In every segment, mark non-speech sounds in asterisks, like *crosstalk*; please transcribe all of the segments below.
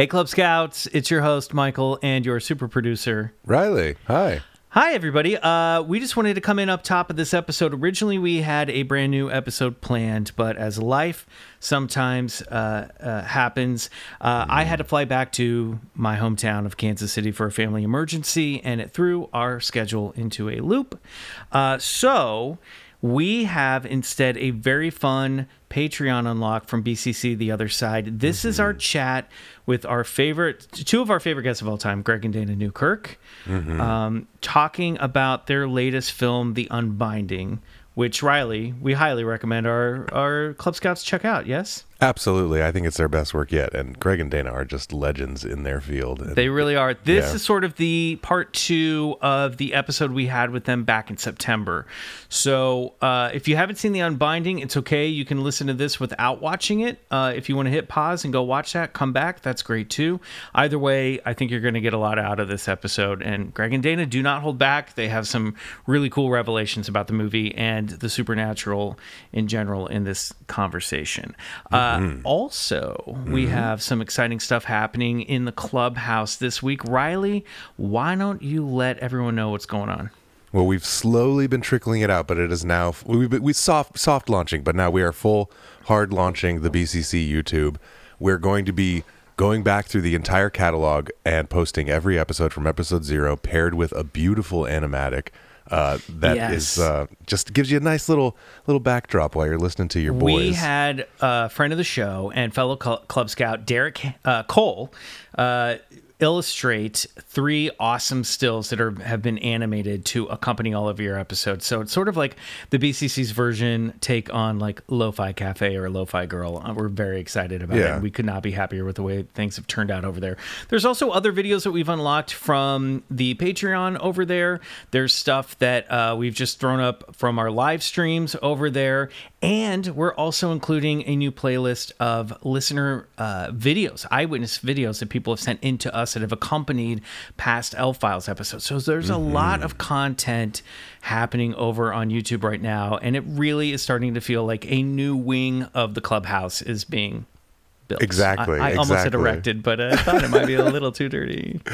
Hey, Club Scouts, it's your host, Michael, and your super producer, Riley. Hi. Hi, everybody. Uh, we just wanted to come in up top of this episode. Originally, we had a brand new episode planned, but as life sometimes uh, uh, happens, uh, I had to fly back to my hometown of Kansas City for a family emergency, and it threw our schedule into a loop. Uh, so, we have instead a very fun Patreon unlock from BCC The Other Side. This is our chat with our favorite, two of our favorite guests of all time, Greg and Dana Newkirk, um, talking about their latest film, The Unbinding, which Riley, we highly recommend our, our Club Scouts check out. Yes? Absolutely. I think it's their best work yet. And Greg and Dana are just legends in their field. And They really are. This Yeah. is sort of the part two of the episode we had with them back in September. So uh, if you haven't seen The Unbinding, it's okay. You can listen to this without watching it. Uh, if you want to hit pause and go watch that, come back. That's great too. Either way, I think you're going to get a lot out of this episode. And Greg and Dana do not hold back. They have some really cool revelations about the movie and the supernatural in general in this conversation. Uh, Mm. Also, we mm-hmm. have some exciting stuff happening in the clubhouse this week. Riley, why don't you let everyone know what's going on? well, we've slowly been trickling it out, but it is now we've been, we soft soft launching, but now we are full hard launching the BCC YouTube. We're going to be going back through the entire catalog and posting every episode from episode zero, paired with a beautiful animatic. Uh, that is Yes. uh, just gives you a nice little little backdrop while you're listening to your boys. We had a friend of the show and fellow cl- Club Scout Derek uh, Cole uh, illustrate three awesome stills that are have been animated to accompany all of your episodes. So it's sort of like the BCC's version take on like Lo-Fi Cafe or Lo-Fi Girl. Uh, We're very excited about Yeah. it. We could not be happier with the way things have turned out over there. There's also other videos that we've unlocked from the Patreon over there. There's stuff that uh, we've just thrown up from our live streams over there. And we're also including a new playlist of listener uh, videos, eyewitness videos that people have sent in to us that have accompanied past L Files episodes. So there's a lot of content happening over on YouTube right now. And it really is starting to feel like a new wing of the clubhouse is being built. Exactly, I, I almost had erected, but uh, I thought it might be a little too dirty. *laughs*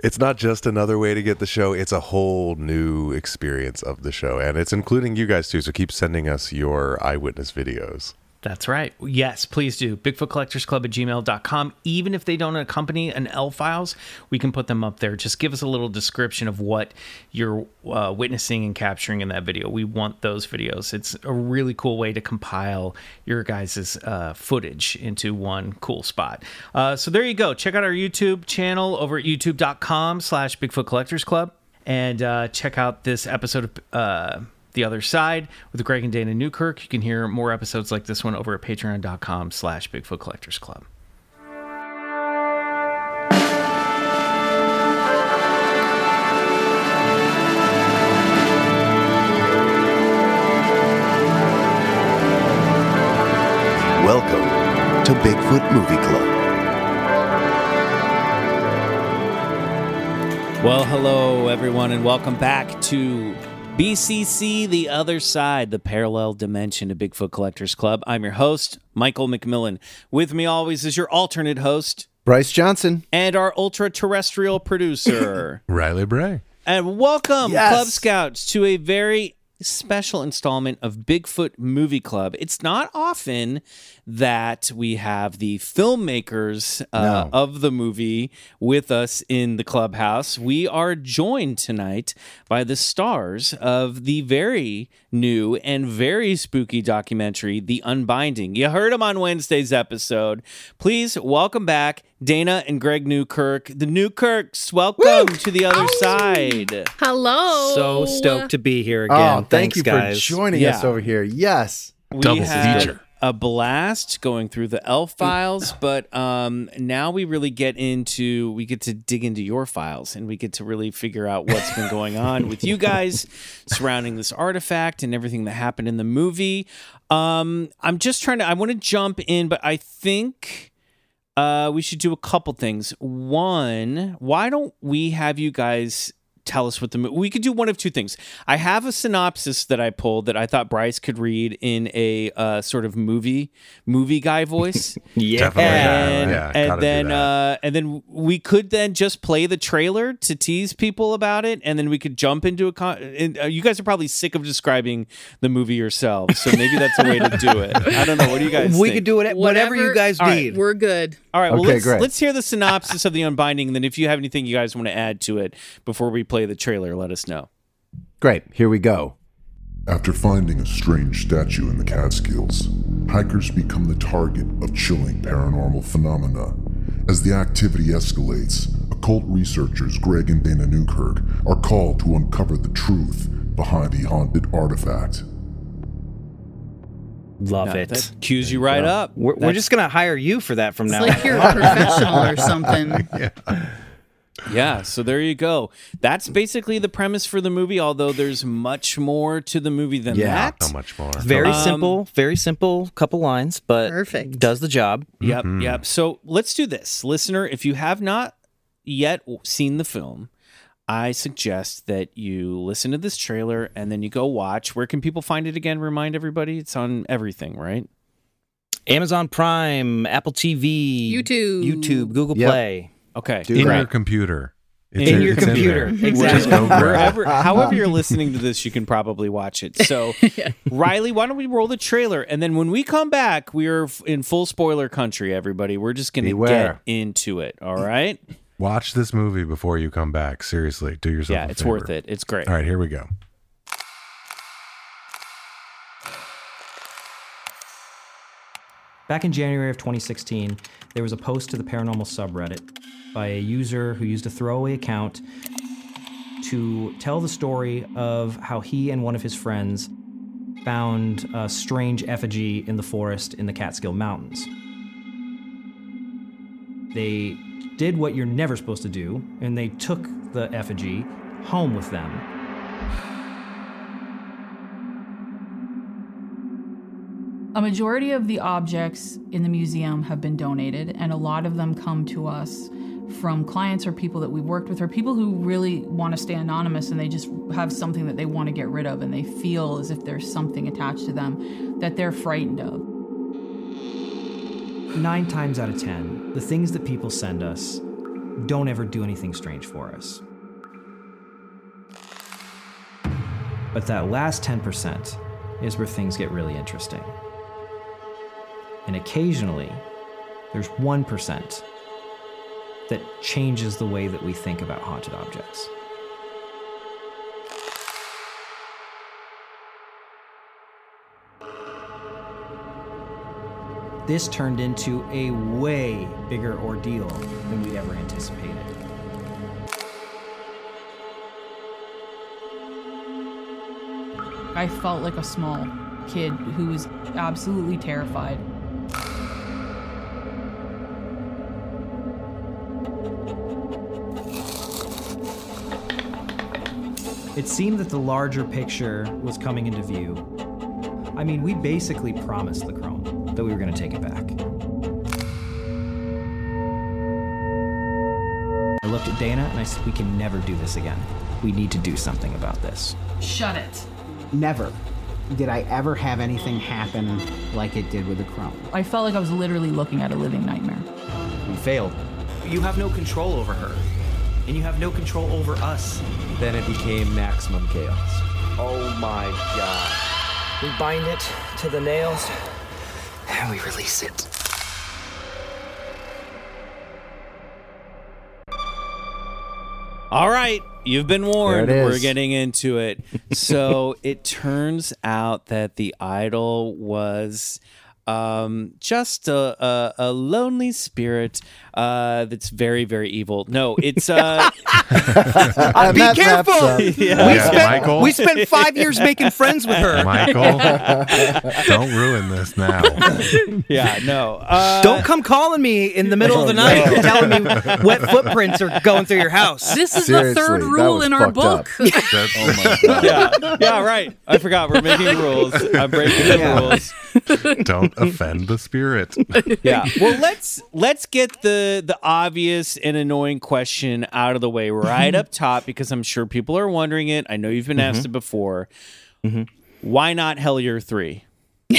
It's not just another way to get the show, it's a whole new experience of the show. And it's including you guys too. So keep sending us your eyewitness videos. That's right. Yes, please do. Bigfoot Collectors Club at gmail.com. Even if they don't accompany an L files, we can put them up there. Just give us a little description of what you're uh, witnessing and capturing in that video. We want those videos. It's a really cool way to compile your guys' uh, footage into one cool spot. Uh, so there you go. Check out our YouTube channel over at youtube.com slash Bigfoot Collectors Club and uh, check out this episode of uh, The Other Side with Greg and Dana Newkirk. You can hear more episodes like this one over at patreon.com slash Bigfoot Collectors Club. Welcome to Bigfoot Movie Club. Well, hello, everyone, and welcome back to BCC The Other Side, the parallel dimension of Bigfoot Collectors Club. I'm your host, Michael McMillan. With me always is your alternate host Bryce Johnson. and our ultra terrestrial producer. *laughs* Riley Bray. and welcome, Yes. Club Scouts, to a very special installment of Bigfoot Movie Club. It's not often that we have the filmmakers uh, No. of the movie with us in the clubhouse. We are joined tonight by the stars of the very new and very spooky documentary, The Unbinding. You heard them on Wednesday's episode. Please welcome back Dana and Greg Newkirk, the Newkirks. Welcome to the other side. Hello. So stoked to be here again. Oh, thank Thanks, you guys. for joining us over here. Yes. we Double had feature. a blast going through the L files but um now we really get into we get to dig into your files and we get to really figure out what's been going on with you guys *laughs* surrounding this artifact and everything that happened in the movie um i'm just trying to i want to jump in but i think uh we should do a couple things. One why don't we have you guys tell us what the movie we could do one of two things i have a synopsis that i pulled that i thought bryce could read in a uh, sort of movie movie guy voice *laughs* Yeah. Definitely. And, yeah, and then uh, and then we could then just play the trailer to tease people about it, and then we could jump into a. Con- and, uh, you guys are probably sick of describing the movie yourselves, so maybe that's a way to do it. I don't know. What do you guys? We think? could do it whatever, you guys All right, need. We're good. All right. Well, Okay, let's great. let's hear the synopsis of the Unbinding, and then if you have anything you guys want to add to it before we play the trailer, let us know. Great. Here we go. After finding a strange statue in the Catskills, hikers become the target of chilling paranormal phenomena. As the activity escalates, occult researchers Greg and Dana Newkirk are called to uncover the truth behind the haunted artifact. Love That- it. That cues you right up. We're, we're just gonna hire you for that from It's now like on. you're a professional or *laughs* something. Yeah, so there you go. That's basically the premise for the movie, although there's much more to the movie than Yeah, that. How much more? Very Um, simple, very simple couple lines, but Perfect. does the job. Yep, yep. So let's do this. Listener, if you have not yet seen the film, I suggest that you listen to this trailer and then you go watch. Where can people find it again? Remind everybody it's on everything, right? Amazon Prime, Apple TV, YouTube. YouTube, Google Yep. Play. Okay. Do in great. your computer. It's In your it's computer. there. Exactly. Just go grab it. Wherever, *laughs* however you're listening to this, you can probably watch it. So, *laughs* Riley, why don't we roll the trailer, and then when we come back, we are in full spoiler country. Everybody, we're just going to Beware. get into it. All right? Watch this movie before you come back. Seriously, do yourself. yeah, a it's favor. worth it. It's great. All right, here we go. Back in January of 2016, there was a post to the paranormal subreddit by a user who used a throwaway account to tell the story of how he and one of his friends found a strange effigy in the forest in the Catskill Mountains. They did what you're never supposed to do, and they took the effigy home with them. A majority of the objects in the museum have been donated, and a lot of them come to us from clients or people that we've worked with, or people who really want to stay anonymous and they just have something that they want to get rid of, and they feel as if there's something attached to them that they're frightened of. Nine times out of ten, the things that people send us don't ever do anything strange for us. But that last 10% is where things get really interesting. And occasionally, there's 1% that changes the way that we think about haunted objects. This turned into a way bigger ordeal than we'd ever anticipated. I felt like a small kid who was absolutely terrified. It seemed that the larger picture was coming into view. I mean, we basically promised the crone that we were going to take it back. I looked at Dana and I said, We can never do this again. We need to do something about this. Shut it. Never did I ever have anything happen like it did with the crone. I felt like I was literally looking at a living nightmare. We failed. You have no control over her, and you have no control over us. Then it became maximum chaos. Oh my god. We bind it to the nails and we release it. All right, you've been warned. We're getting into it. *laughs* So it turns out that the idol was um, just a, a, a lonely spirit uh, that's very, very evil. No, it's uh, *laughs* *laughs* Uh, Be careful! *laughs* Yeah. We, Yeah, spent, Michael. we spent five years making friends with her. Michael, don't ruin this now. yeah, no. Uh, Don't come calling me in the middle of the night and telling me wet footprints are going through your house. This is Seriously, the third rule in our book. Oh my god. yeah, yeah, right. I forgot. We're making rules. I'm breaking the rules. don't offend the spirit. *laughs* yeah. *laughs* Well, let's let's get the the obvious and annoying question out of the way right mm-hmm. up top because I'm sure people are wondering it. I know you've been asked mm-hmm. it before. Mm-hmm. Why not Hellier three? *laughs*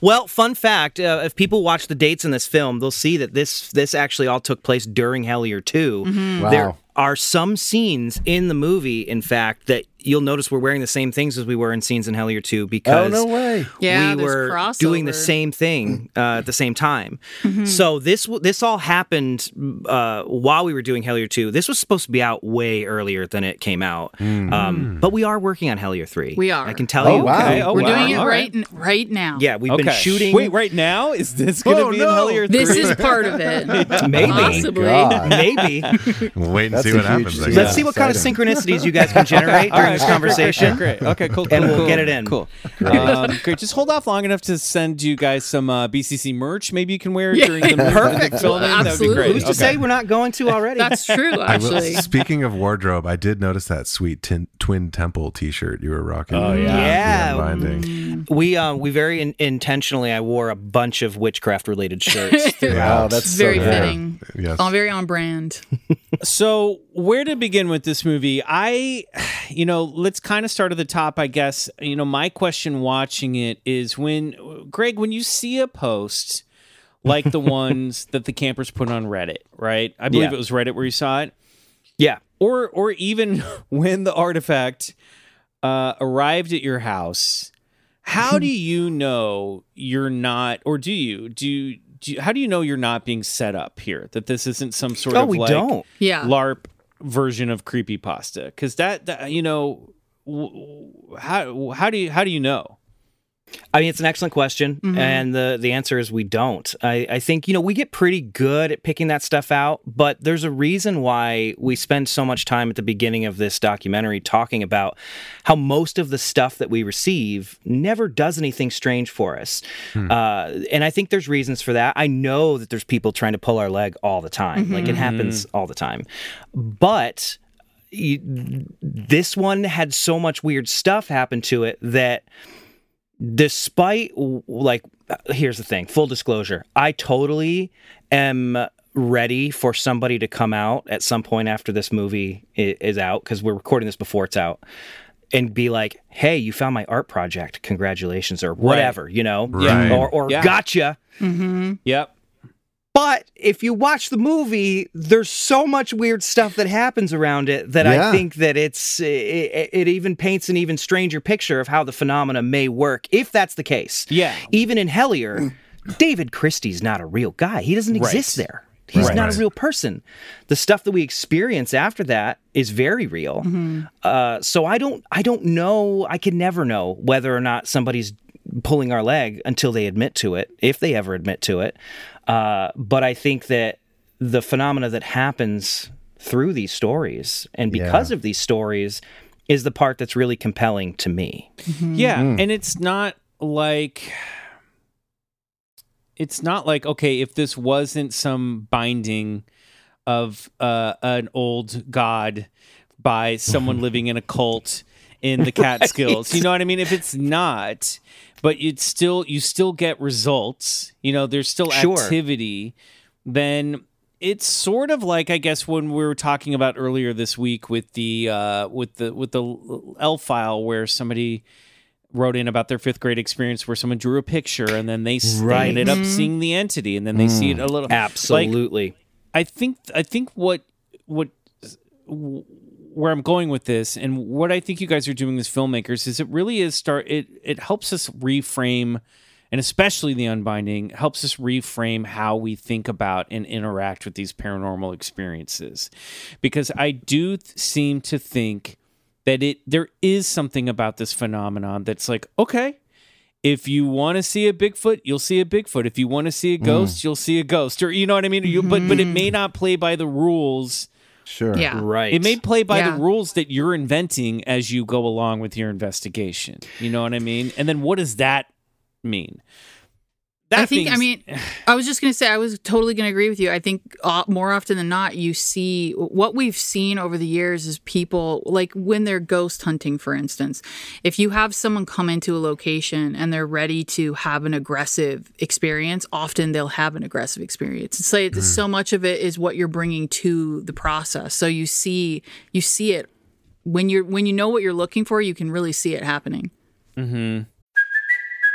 Well, fun fact: uh, if people watch the dates in this film, they'll see that this this actually all took place during Hellier 2 Wow. There are some scenes in the movie, in fact, that you'll notice we're wearing the same things as we were in scenes in Hellier 2 because Oh because no way. Yeah, we there's were doing the same thing uh, at the same time. Mm-hmm. So this this all happened uh, while we were doing Hellier 2. This was supposed to be out way earlier than it came out. Um, but we are working on Hellier 3. We are. I can tell Oh, you. wow. Okay, oh, We're wow. doing it All right n- right now. Yeah, we've Okay. been shooting. Wait, right now is this going to Oh, be no. in Hellier three? This is part of it. *laughs* Maybe. Possibly. Maybe. *laughs* We'll wait and That's see what happens. I scene. guess. Let's see what kind of synchronicities you guys can *laughs* generate All during this great, great, *laughs* conversation. Great, great, Okay, cool, cool, we'll cool. get it in. Cool. Um, great. Just hold off long enough to send you guys some uh, BCC merch. Maybe you can wear it during the movie *laughs* Perfect. filming. That would be Absolutely. great. Who's to Okay. say we're not going to already? That's true, I will- actually. speaking of wardrobe, I did notice that sweet tin, Twin Temple T-shirt you were rocking. Oh Yeah. binding. we um we very in- intentionally I wore a bunch of witchcraft related shirts. *laughs* Wow, that's very good. fitting. Yes. Oh, very on brand. So, where to begin with this movie? I, you know, let's kind of start at the top, I guess. You know, my question watching it is when, Greg, when you see a post like the *laughs* ones that the campers put on Reddit, right? I believe Yeah. it was Reddit where you saw it, yeah. or or even *laughs* when the artifact uh, arrived at your house. How do *laughs* you know you're not, or do you do? You, do you, how do you know you're not being set up here? That this isn't some sort Oh, of we like don't. Yeah. LARP version of creepy pasta because that, that you know how how do you how do you know? I mean, it's an excellent question, Mm-hmm. and the the answer is we don't. I, I think you know we get pretty good at picking that stuff out, but there's a reason why we spend so much time at the beginning of this documentary talking about how most of the stuff that we receive never does anything strange for us, uh, and I think there's reasons for that. I know that there's people trying to pull our leg all the time, like it happens all the time, but. You, this one had so much weird stuff happen to it that despite like uh, here's the thing full disclosure i totally am ready for somebody to come out at some point after this movie is out because we're recording this before it's out and be like hey you found my art project congratulations or whatever you know Right. or, or Yeah. gotcha mm-hmm. Yep. But if you watch the movie, there's so much weird stuff that happens around it that Yeah. I think that it's it, it even paints an even stranger picture of how the phenomena may work if that's the case. Yeah. Even in Hellier, David Christie's not a real guy. He doesn't exist Right. there. He's Right. not a real person. The stuff that we experience after that is very real. Uh, so I don't I don't know. I can never know whether or not somebody's pulling our leg until they admit to it, if they ever admit to it. Uh, but I think that the phenomena that happens through these stories and because of these stories is the part that's really compelling to me. Yeah, and it's not like it's not like okay, if this wasn't some binding of uh, an old god by someone *laughs* living in a cult in the Catskills, you know what I mean? If it's not, but it's still you still get results. You know, there's still Sure. activity. Then it's sort of like I guess when we were talking about earlier this week with the uh, with the with the L file where somebody wrote in about their fifth grade experience where someone drew a picture and then they, Right. ended up seeing the entity and then they see it a little like, Absolutely. I think I think what what where I'm going with this, and what I think you guys are doing as filmmakers is it really is start it it helps us reframe, and especially the unbinding helps us reframe how we think about and interact with these paranormal experiences, because I do th- seem to think that it there is something about this phenomenon that's like okay if you want to see a Bigfoot, you'll see a Bigfoot. If you want to see a hmm. ghost, you'll see a ghost. Or you know what I mean? You, but but it may hmm. not play by the rules. Sure. Yeah. Right. It may play by Yeah. the rules that you're inventing as you go along with your investigation. You know what I mean? And then what does that mean? That I think. I mean, I was just gonna say I was totally gonna agree with you. I think uh, more often than not, you see what we've seen over the years is people like when they're ghost hunting, for instance. If you have someone come into a location and they're ready to have an aggressive experience, often they'll have an aggressive experience. It's like so much of it is what you're bringing to the process. So you see, you see it when you're when you know what you're looking for. You can really see it happening.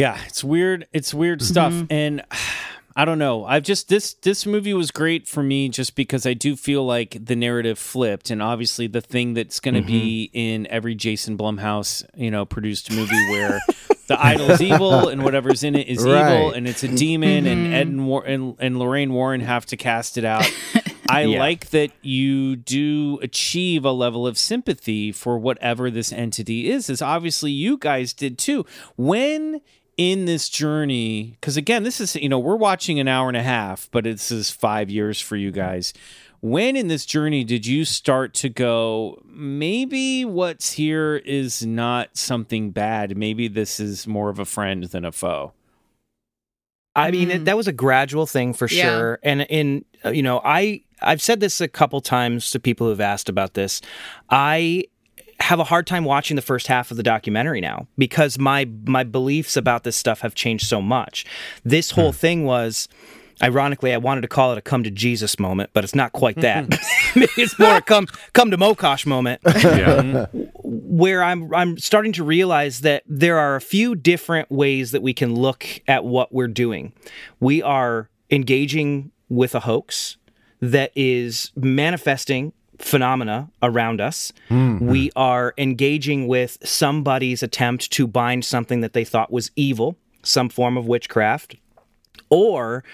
Yeah, it's weird. It's weird stuff, mm-hmm. and I don't know. I've just this this movie was great for me just because I do feel like the narrative flipped, and obviously the thing that's going to be mm-hmm. in every Jason Blumhouse you know produced movie where the idol is evil *laughs* and whatever's in it is evil and it's a demon, and mm-hmm. Ed and, War- and and Lorraine Warren have to cast it out. *laughs* I Yeah. like that you do achieve a level of sympathy for whatever this entity is, as obviously you guys did too. When in this journey, because again, this is, you know, we're watching an hour and a half, but this is five years for you guys. When in this journey did you start to go, maybe what's here is not something bad? Maybe this is more of a friend than a foe? I mean, it, that was a gradual thing for Yeah. sure. And in uh, you know, I I've said this a couple times to people who've asked about this. I have a hard time watching the first half of the documentary now because my my beliefs about this stuff have changed so much. This hmm. whole thing was ironically I wanted to call it a come to Jesus moment, but it's not quite that. *laughs* *laughs* It's more a come come to Mokosh moment *laughs* Yeah. where I'm I'm starting to realize that there are a few different ways that we can look at what we're doing. We are engaging with a hoax that is manifesting phenomena around us. Hmm. We are engaging with somebody's attempt to bind something that they thought was evil, some form of witchcraft, or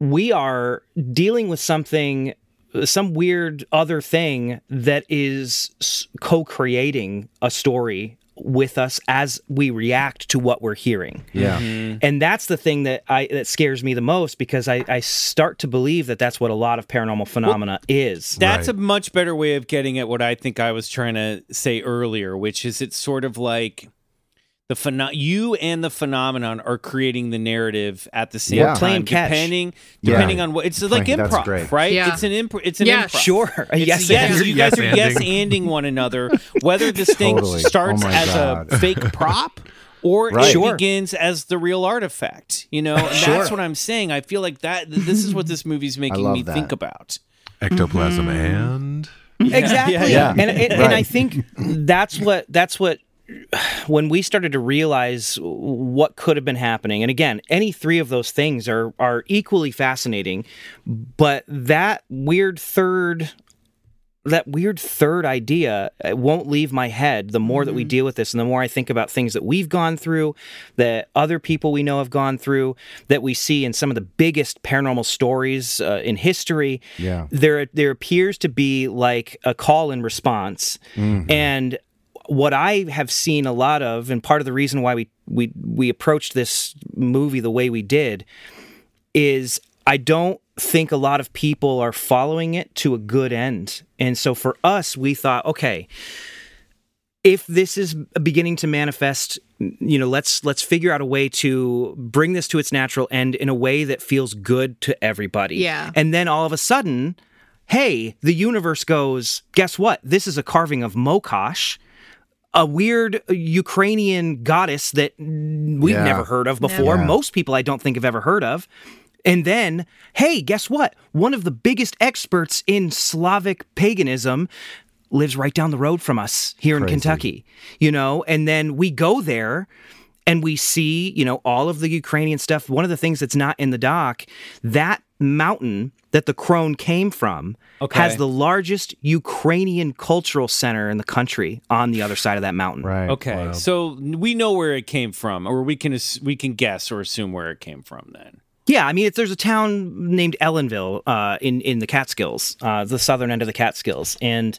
we are dealing with something some weird other thing that is co-creating a story with us as we react to what we're hearing. Yeah. Mm-hmm. And that's the thing that I that scares me the most because I, I start to believe that that's what a lot of paranormal phenomena is. That's a much better way of getting at what I think I was trying to say earlier, which is it's sort of like the pheno- you and the phenomenon are creating the narrative at the same Yeah. time, Playing catch. depending Yeah. depending on what it's like Playing- that's improv, great. right? Yeah. It's an improv. It's an Yeah, improv. Sure. It's Yes, yes, and- you guys are Yes yes anding. anding one another. *laughs* Whether this thing Totally. Oh starts Oh as God. a fake prop or *laughs* Right. it Sure. begins as the real artifact, you know, and Sure. that's what I'm saying. I feel like that this is what this movie's making me that. think about. Ectoplasm mm-hmm. and exactly yeah, yeah. and and, and Right. i think that's what that's what when we started to realize what could have been happening and again any three of those things are are equally fascinating but that weird third that weird third idea won't leave my head the more that we deal with this and the more I think about things that we've gone through, that other people we know have gone through, that we see in some of the biggest paranormal stories uh, in history. Yeah. There there appears to be like a call and response. Mhm. And what I have seen a lot of, and part of the reason why we we we approached this movie the way we did, is I don't think a lot of people are following it to a good end. And so for us, we thought, okay, if this is beginning to manifest you know let's let's figure out a way to bring this to its natural end in a way that feels good to everybody Yeah. and then all of a sudden hey the universe goes guess what this is a carving of mokosh a weird Ukrainian goddess that we've Yeah. never heard of before. Never. Most people I don't think have ever heard of. And then, hey, guess what? One of the biggest experts in Slavic paganism lives right down the road from us here in Kentucky. You know, and then we go there and we see, you know, all of the Ukrainian stuff. One of the things that's not in the doc, that mountain that the crone came from Okay. has the largest Ukrainian cultural center in the country on the other side of that mountain. Right. Okay, so we know where it came from, or we can we can guess or assume where it came from. Then Yeah, I mean, it's, there's a town named Ellenville uh, in in the Catskills, uh, the southern end of the Catskills, and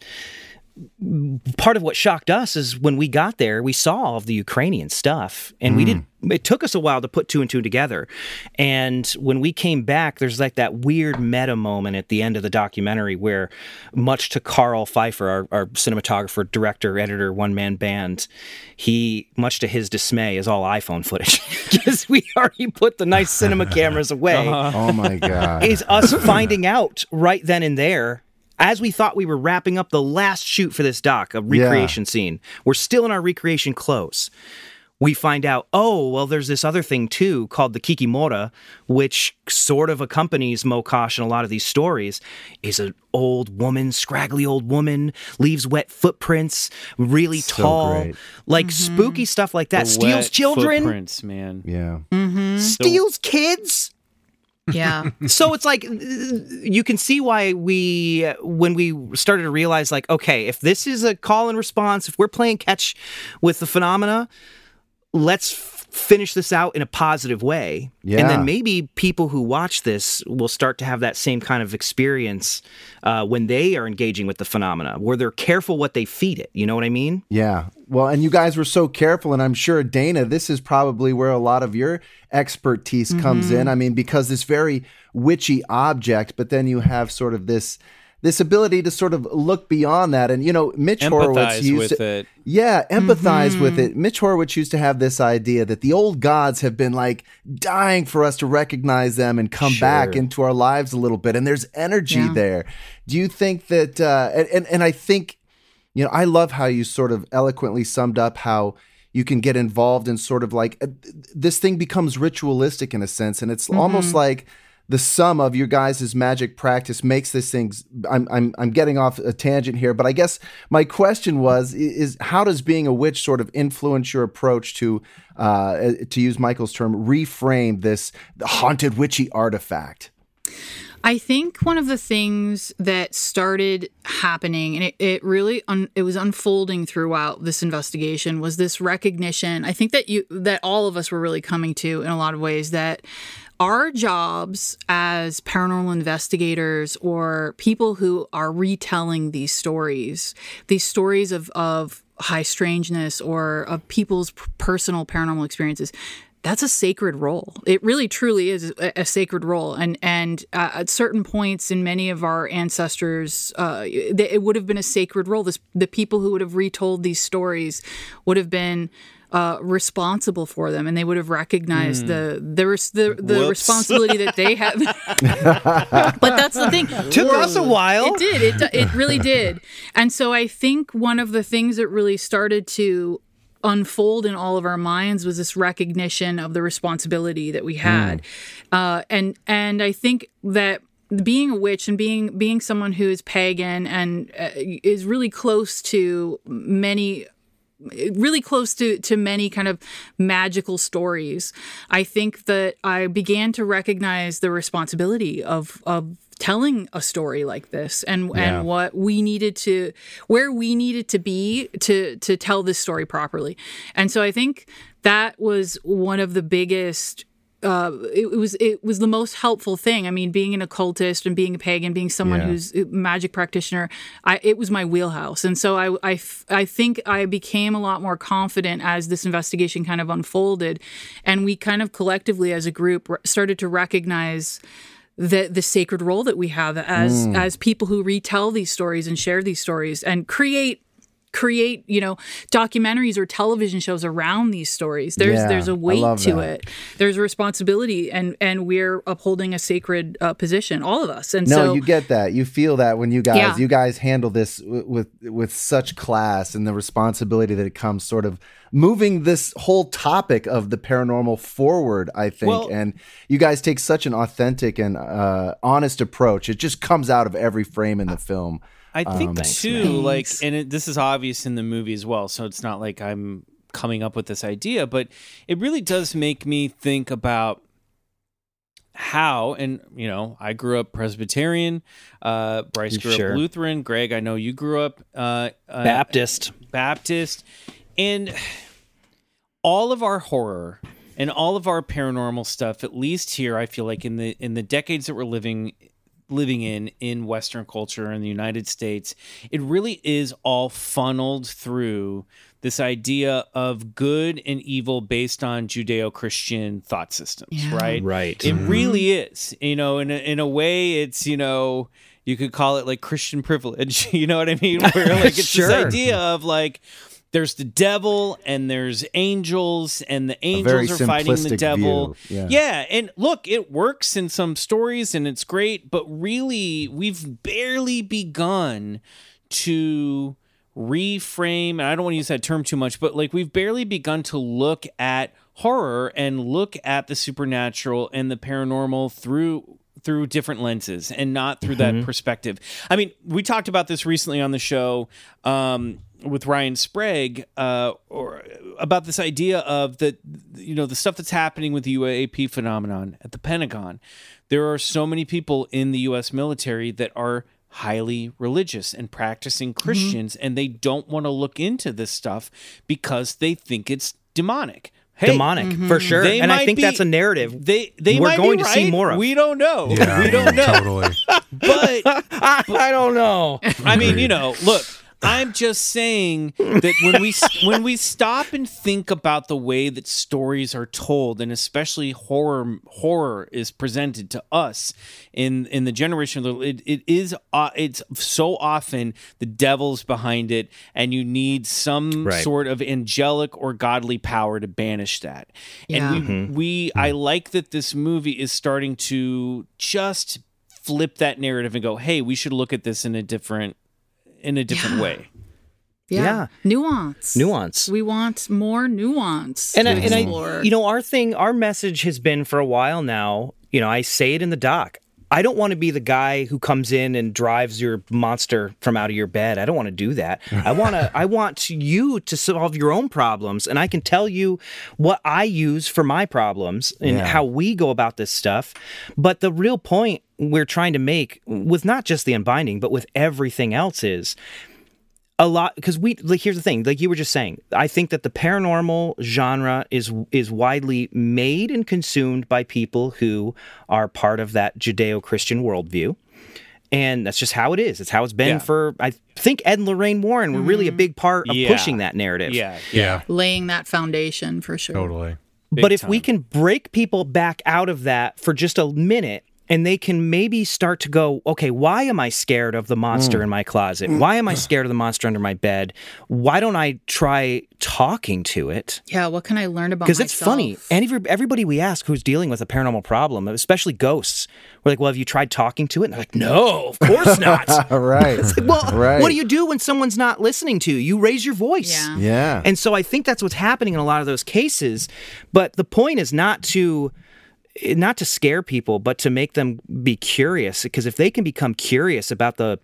part of what shocked us is when we got there, we saw all of the Ukrainian stuff, and we hmm. didn't. It took us a while to put two and two together, and when we came back, there's like that weird meta moment at the end of the documentary where, much to Karl Pfeiffer, our, our cinematographer, director, editor, one man band, he, much to his dismay, is all iPhone footage *laughs* because we already put the nice cinema *laughs* cameras away Oh my god. is us finding out right then and there as we thought we were wrapping up the last shoot for this doc, a recreation scene. We're still in our recreation clothes. We find out, oh, well, there's this other thing too called the Kikimora, which sort of accompanies Mokosh in a lot of these stories, is an old woman, scraggly old woman, leaves wet footprints, really So tall, great. like spooky stuff like that. The Steals wet children, footprints, man. Yeah. Mm-hmm. steals kids. Yeah. *laughs* so it's like you can see why we when we started to realize like okay if this is a call and response if we're playing catch with the phenomena let's f- finish this out in a positive way and then maybe people who watch this will start to have that same kind of experience uh, when they are engaging with the phenomena where they're careful what they feed it you know what i mean Yeah. Well, and you guys were so careful, and I'm sure Dana, this is probably where a lot of your expertise comes Mhm. in. I mean, because this very witchy object, but then you have sort of this this ability to sort of look beyond that. And you know, Mitch Horowitz used with to, it. Yeah, empathize Mm-hmm. with it. Mitch Horowitz used to have this idea that the old gods have been like dying for us to recognize them and come back into our lives a little bit. And there's energy Yeah. there. Do you think that? Uh, and, and and I think, you know, I love how you sort of eloquently summed up how you can get involved in sort of like uh, this thing becomes ritualistic in a sense, and it's almost like the sum of your guys' magic practice makes this thing. I'm, I'm, I'm getting off a tangent here, but I guess my question was: is how does being a witch sort of influence your approach to, uh, to use Michael's term, reframe this haunted witchy artifact? I think one of the things that started happening, and it, it really un, it was unfolding throughout this investigation, was this recognition. I think that you that all of us were really coming to in a lot of ways that our jobs as paranormal investigators or people who are retelling these stories, these stories of of high strangeness or of people's personal paranormal experiences that's a sacred role. It really truly is a, a sacred role. And and uh, at certain points in many of our ancestors, uh, it would have been a sacred role. This, the people who would have retold these stories would have been. Uh, responsible for them, and they would have recognized the the res- the, the responsibility that they have. *laughs* but that's the thing. Took us a while. It did. It it really did. And so I think one of the things that really started to unfold in all of our minds was this recognition of the responsibility that we had. Uh, and and I think that being a witch and being being someone who is pagan and uh, is really close to many really close to to many kind of magical stories i think that i began to recognize the responsibility of of telling a story like this and Yeah. and what we needed to where we needed to be to to tell this story properly. And so I think that was one of the biggest uh, it, it was it was the most helpful thing. I mean, being an occultist and being a pagan, being someone Yeah. who's a magic practitioner, I, it was my wheelhouse, and so I, I f- I think I became a lot more confident as this investigation kind of unfolded, and we kind of collectively as a group started to recognize the the sacred role that we have as Mm. as people who retell these stories and share these stories and create create you know documentaries or television shows around these stories there's Yeah, there's I a weight to that. it there's a responsibility and and we're upholding a sacred uh, position all of us and no, so you get that. You feel that when you guys Yeah. you guys handle this w- with with such class and the responsibility that it comes sort of moving this whole topic of the paranormal forward, I think. Well- and you guys take such an authentic and uh, honest approach. It just comes out of every frame in the film. I think Um, too, like, and it, this is obvious in the movie as well, so it's not like I'm coming up with this idea, but it really does make me think about how, and you know, I grew up Presbyterian, uh, Bryce grew Sure. up Lutheran, Greg, I know you grew up uh, uh, Baptist. Baptist, and all of our horror and all of our paranormal stuff, at least here, I feel like in the in the decades that we're living living in in Western culture in the United States, it really is all funneled through this idea of good and evil based on Judeo-Christian thought systems, Yeah. right? Right. It Mhm. really is. You know, in a, in a way, it's you know. You could call it like Christian privilege, *laughs* you know what I mean? *laughs* Where like it's Sure. this idea of like there's the devil and there's angels and the angels are fighting the devil. view, yeah. and look, it works in some stories and it's great, but really we've barely begun to reframe and I don't want to use that term too much, but like we've barely begun to look at horror and look at the supernatural and the paranormal through through different lenses and not through that Mhm. perspective. I mean, we talked about this recently on the show um, with Ryan Sprague, uh, or about this idea of the you know the stuff that's happening with the UAP phenomenon at the Pentagon. There are so many people in the U.S. military that are highly religious and practicing Christians, and they don't want to look into this stuff because they think it's demonic. Hey, Demonic, for sure. they And I think be- that's a narrative They they we're might going be to see more of. We don't know. Yeah, we don't know. totally. *laughs* But *laughs* I don't know. I mean, you know, look, I'm just saying that when we when we stop and think about the way that stories are told, and especially horror horror is presented to us in in the generation, it, it is uh, it's so often the devil's behind it, and you need some Right. sort of angelic or godly power to banish that. Yeah. And we Mhm. we I like that this movie is starting to just flip that narrative and go, hey, we should look at this in a different in a different way. yeah. Yeah. nuance Nuance. we want more nuance and I, and. I, you know, our thing, our message has been for a while now. You know, I say it in the doc. I don't want to be the guy who comes in and drives your monster from out of your bed. I don't want to do that. I want to. *laughs* I want you to solve your own problems, and I can tell you what I use for my problems and Yeah. how we go about this stuff. But the real point we're trying to make with not just the unbinding, but with everything else is a lot because we like here's the thing like you were just saying i think that the paranormal genre is is widely made and consumed by people who are part of that judeo-christian worldview. And that's just how it is. It's how it's been Yeah. for i think ed and lorraine warren were really a mm-hmm. big part of Yeah. pushing that narrative. Yeah, Yeah, laying that foundation for sure. Totally. but if we can break people back out of that for just a minute and they can maybe start to go, okay, why am I scared of the monster mm. in my closet? Mm. Why am I mm. scared of the monster under my bed? Why don't I try talking to it? yeah what can i learn about Because it's funny. And everybody we ask who's dealing with a paranormal problem, especially ghosts, we're like, well, have you tried talking to it? And they're like, no, of course *laughs* not. right. *laughs* well, right. what do you do when someone's not listening to you? You raise your voice. Yeah. Yeah. And so I think that's what's happening in a lot of those cases. But the point is not to not to scare people, but to make them be curious. Because if they can become curious about the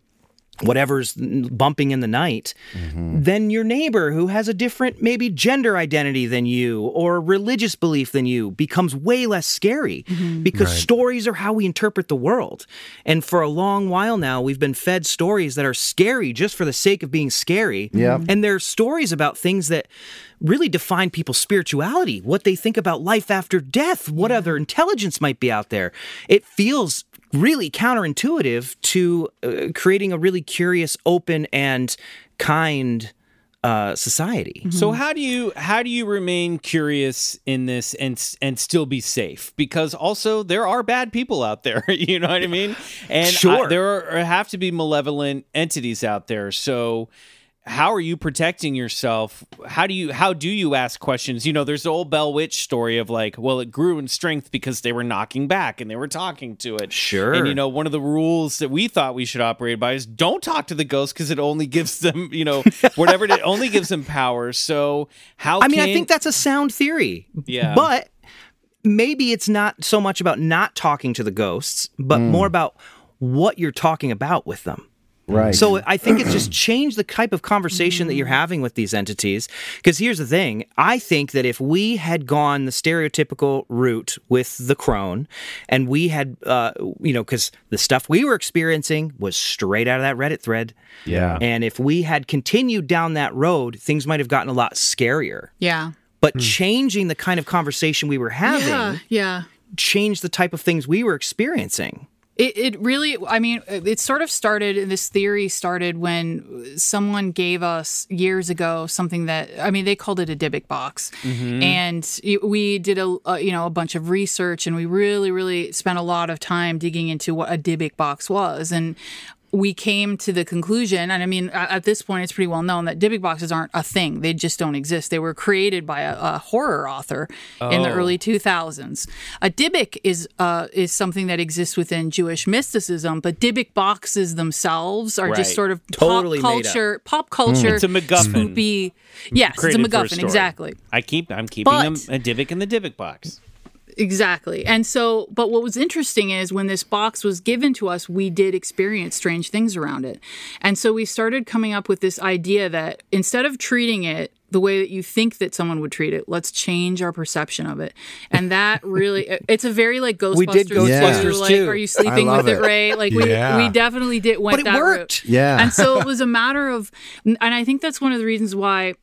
whatever's bumping in the night, Mm-hmm. then your neighbor who has a different maybe gender identity than you or religious belief than you becomes way less scary because Right. stories are how we interpret the world. And for a long while now, we've been fed stories that are scary just for the sake of being scary. Yeah. And they're stories about things that really define people's spirituality, what they think about life after death, what other intelligence might be out there. It feels really counterintuitive to uh, creating a really curious, open, and kind uh, society. So how do you how do you remain curious in this and and still be safe? Because also there are bad people out there. *laughs* You know what I mean? And I- Sure. there are, have to be malevolent entities out there. So how are you protecting yourself? How do you how do you ask questions? You know, there's the old Bell Witch story of like, well, it grew in strength because they were knocking back and they were talking to it. Sure. And you know, one of the rules that we thought we should operate by is don't talk to the ghost because it only gives them, you know, *laughs* whatever it only gives them power. So how I mean, I think that's a sound theory. Yeah. But maybe it's not so much about not talking to the ghosts, but Mm. more about what you're talking about with them. Right. So I think it's just changed the type of conversation that you're having with these entities. Because here's the thing I think that if we had gone the stereotypical route with the crone and we had, uh, you know, because the stuff we were experiencing was straight out of that Reddit thread. Yeah. And if we had continued down that road, things might have gotten a lot scarier. Yeah. But changing the kind of conversation we were having Yeah. Yeah. changed the type of things we were experiencing. It, it really, I mean, it sort of started, this theory started when someone gave us years ago something that, I mean, they called it a Dybbuk box. Mhm. And it- we did a, a, you know, a bunch of research and we really, really spent a lot of time digging into what a Dybbuk box was. And we came to the conclusion, and I mean, at this point, it's pretty well known that Dybbuk boxes aren't a thing. They just don't exist. They were created by a, a horror author in the Oh. early 2000s. A Dybbuk is uh, is something that exists within Jewish mysticism, but Dybbuk boxes themselves are Right. just sort of Totally pop culture, pop culture. It's a MacGuffin. Spoopy. Yes, it's a MacGuffin. story. exactly. I keep I'm keeping But- them a Divic in the Divic box. Exactly. And so, but what was interesting is when this box was given to us, we did experience strange things around it. And so we started coming up with this idea that instead of treating it the way that you think that someone would treat it, let's change our perception of it. And that *laughs* really, it's a very like Ghostbusters. We did Ghostbusters like, too. Are you sleeping with it, it. Ray? Like we, Yeah. we definitely did went But it that route. worked. Yeah. And so it *laughs* was a matter of, and I think that's one of the reasons why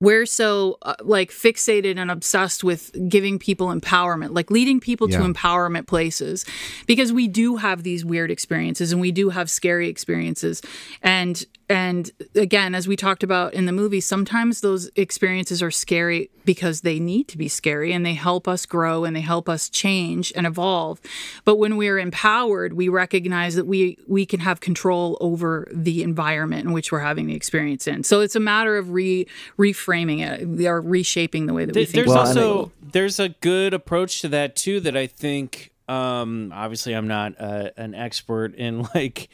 we're so uh, like fixated and obsessed with giving people empowerment like leading people to empowerment places. Because we do have these weird experiences and we do have scary experiences. And and again as we talked about in the movie sometimes those experiences are scary because they need to be scary and they help us grow and they help us change and evolve but when we're empowered we recognize that we we can have control over the environment in which we're having the experience in so it's a matter of re reframing it or reshaping the way that we Th- think there's it. also there's a good approach to that too that I think um obviously I'm not uh, an expert in *laughs* like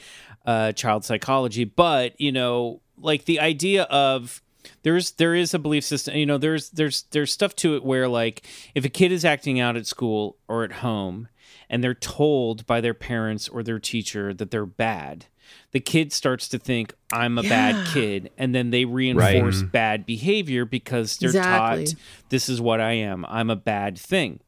uh child psychology but you know like the idea of there's there is a belief system you know there's there's there's stuff to it where like if a kid is acting out at school or at home and they're told by their parents or their teacher that they're bad the kid starts to think i'm a Yeah. bad kid and then they reinforce Right. bad behavior because they're Exactly. taught this is what i am i'm a bad thing It's an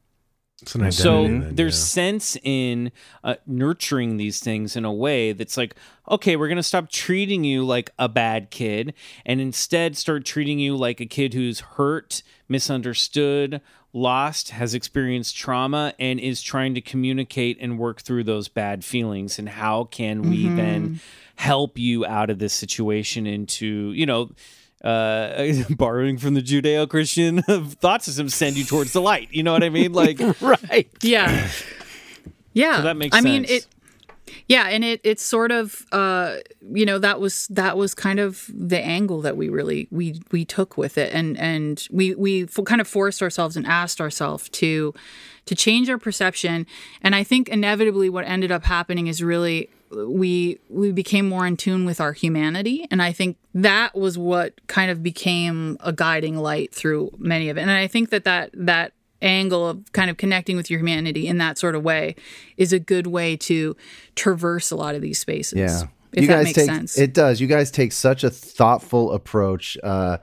so identity then, there's yeah. sense in uh, nurturing these things in a way that's like okay we're going to stop treating you like a bad kid and instead start treating you like a kid who's hurt misunderstood lost has experienced trauma and is trying to communicate and work through those bad feelings and how can we Mhm. then help you out of this situation into you know uh *laughs* borrowing from the judeo-christian *laughs* thought system send you towards the light. You know what i mean? Like *laughs* right. Yeah. Yeah. So that makes i mean it yeah and it it's sort of uh you know that was that was kind of the angle that we really we we took with it. And and we we f- kind of forced ourselves and asked ourselves to to change our perception. And i think inevitably what ended up happening is really we we became more in tune with our humanity and i think that was what kind of became a guiding light through many of it and i think that that that angle of kind of connecting with your humanity in that sort of way is a good way to traverse a lot of these spaces Yeah. If you that guys makes take sense. it does. You guys take such a thoughtful approach uh,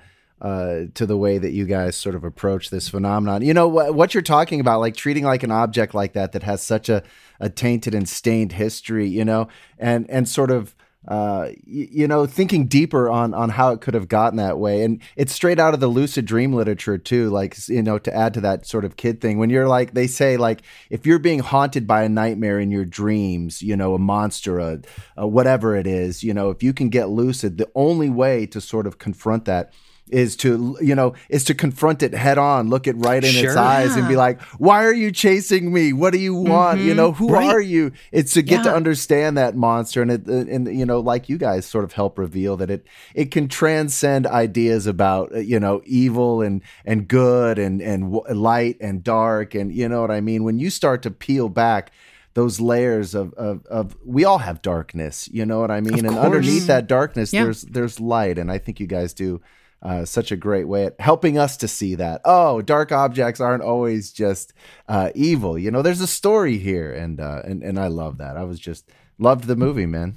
uh, to the way that you guys sort of approach this phenomenon. You know what, what you're talking about, like treating like an object like that that has such a, a tainted and stained history. You know, and and sort of. Uh, y- you know, thinking deeper on on how it could have gotten that way, and it's straight out of the lucid dream literature too. Like you know, to add to that sort of kid thing, when you're like, they say like, if you're being haunted by a nightmare in your dreams, you know, a monster, a, a whatever it is, you know, if you can get lucid, the only way to sort of confront that is to you know is to confront it head on look it right in its Sure. eyes and be like why are you chasing me what do you want you Mhm. know who Right. are you it's to get to understand that monster and it and you know like you guys sort of help reveal that it it can transcend ideas about uh, you know evil and and good and and w- light and dark and you know what i mean when you start to peel back those layers of, of, of we all have darkness you know what i mean and underneath that darkness Yeah. there's there's light and i think you guys do uh, such a great way at helping us to see that oh dark objects aren't always just uh, evil you know there's a story here. And uh, and and i love that. I was just loved the movie man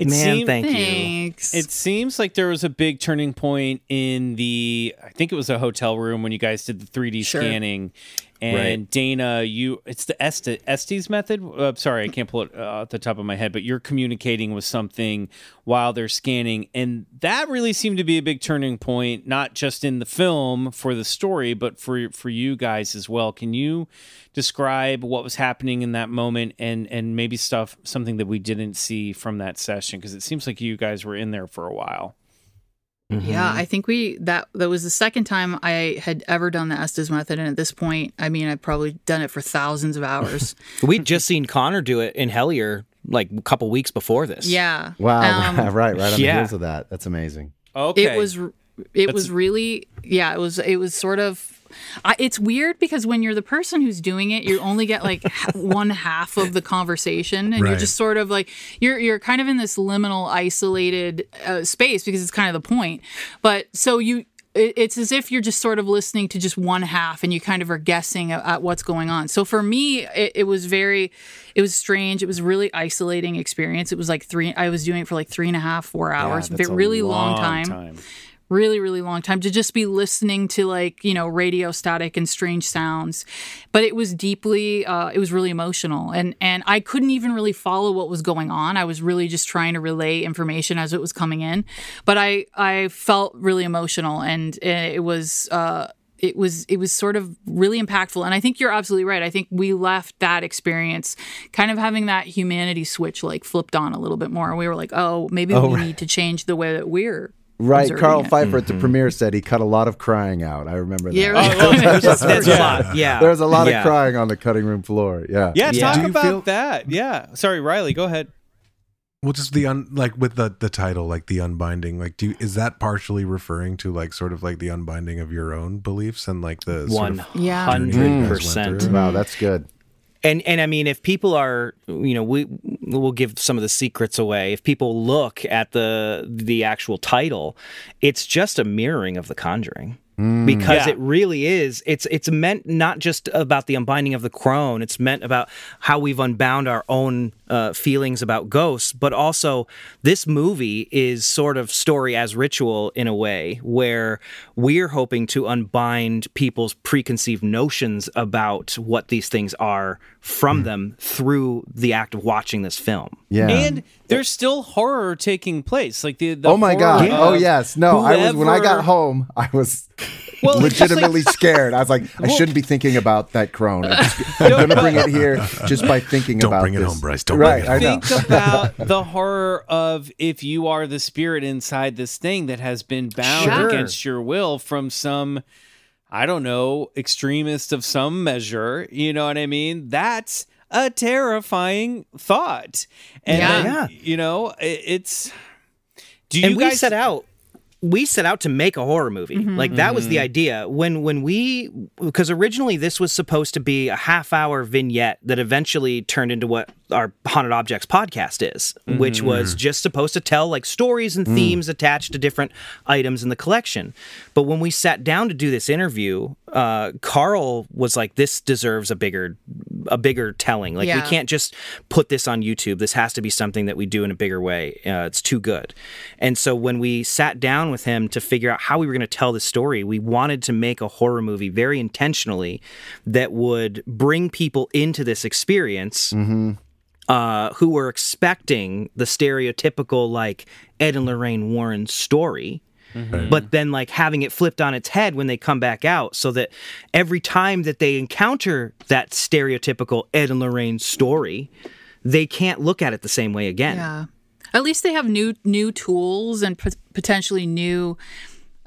It Man, seem- thank you. Thanks. It seems like there was a big turning point in the. I think it was a hotel room when you guys did the 3D Sure. scanning, and Right. Dana, you it's the Estes, method. Uh, sorry, I can't pull it uh, off the top of my head, but you're communicating with something while they're scanning, and that really seemed to be a big turning point, not just in the film for the story, but for for you guys as well. Can you describe what was happening in that moment, and and maybe stuff something that we didn't see from that session because it seems like you guys were in there for a while. Yeah, I think we that that was the second time I had ever done the Estes method, and at this point, I mean, I've probably done it for thousands of hours. *laughs* We'd just seen Connor do it in Hellier like a couple weeks before this. yeah. wow *laughs* Um, right right on the yeah. heels of that that's amazing Okay. It was r- it was really yeah, it was it was sort of I, it's weird because when you're the person who's doing it, you only get like *laughs* one half of the conversation, and you're just sort of like you're you're kind of in this liminal, isolated uh, space because it's kind of the point. But so you. It's as if you're just sort of listening to just one half, and you kind of are guessing at, at what's going on. So for me, it, it was very, it was strange. It was a really isolating experience. It was like three. I was doing it for like three and a half, four hours. that's a really long, long time time. Really really long time to just be listening to like you know radio static and strange sounds. But it was deeply uh, it was really emotional. And and i couldn't even really follow what was going on. I was really just trying to relay information as it was coming in. But i i felt really emotional and it was uh it was it was sort of really impactful. And i think you're absolutely right. I think we left that experience kind of having that humanity switch like flipped on a little bit more. We were like oh maybe Oh, we right. need to change the way that we're Right, observing Karl it. At the mm-hmm. premiere said he cut a lot of crying out. I remember that. Yeah, right. *laughs* That's- that's a lot, yeah. There was a lot Yeah. of crying on the cutting room floor. Yeah. Yeah, talk about feel- that. Yeah. Sorry, Riley, go ahead. Well, just the un like with the the title, like the unbinding. Like, do you, is that partially referring to like sort of like the unbinding of your own beliefs and like the sort of Yeah. journey that you guys went 100%. through? Wow, that's good. And and I mean, if people are, you know, we we'll give some of the secrets away. If people look at the the actual title, it's just a mirroring of The Conjuring mm. because Yeah. it really is it's it's meant not just about the unbinding of the crone it's meant about how we've unbound our own uh, feelings about ghosts but also this movie is sort of story as ritual in a way where we're hoping to unbind people's preconceived notions about what these things are from them through the act of watching this film Yeah. And there's still horror taking place. Like the, the oh my god! horror Oh yes, no. I was when I got home. I was *laughs* Well, *laughs* legitimately like- scared. I was like, I Well- shouldn't be thinking about that crone. I'm, just, I'm *laughs* No, gonna bring it here just by thinking Don't about bring it this. home, Bryce. Don't right, bring it I know. Think *laughs* about the horror of if you are the spirit inside this thing that has been bound Sure. against your will from some, I don't know, extremist of some measure. You know what I mean? That's a terrifying thought. And Yeah. then, you know, it's. Do you and we guys set out we set out to make a horror movie Mhm. like that was the Mhm. idea when when we because originally this was supposed to be a half hour vignette that eventually turned into what our haunted objects podcast is which Mhm. was just supposed to tell like stories and Mm. themes attached to different items in the collection but when we sat down to do this interview uh karl was like this deserves a bigger a bigger telling like we can't just put this on YouTube. This has to be something that we do in a bigger way. Uh, it's too good. And so when we sat down with him to figure out how we were going to tell the story, we wanted to make a horror movie very intentionally that would bring people into this experience. Mm-hmm. Uh, who were expecting the stereotypical like Ed and Lorraine Warren story, but then like having it flipped on its head when they come back out so that every time that they encounter that stereotypical Ed and Lorraine story, they can't look at it the same way again. Yeah. At least they have new new tools and pot- potentially new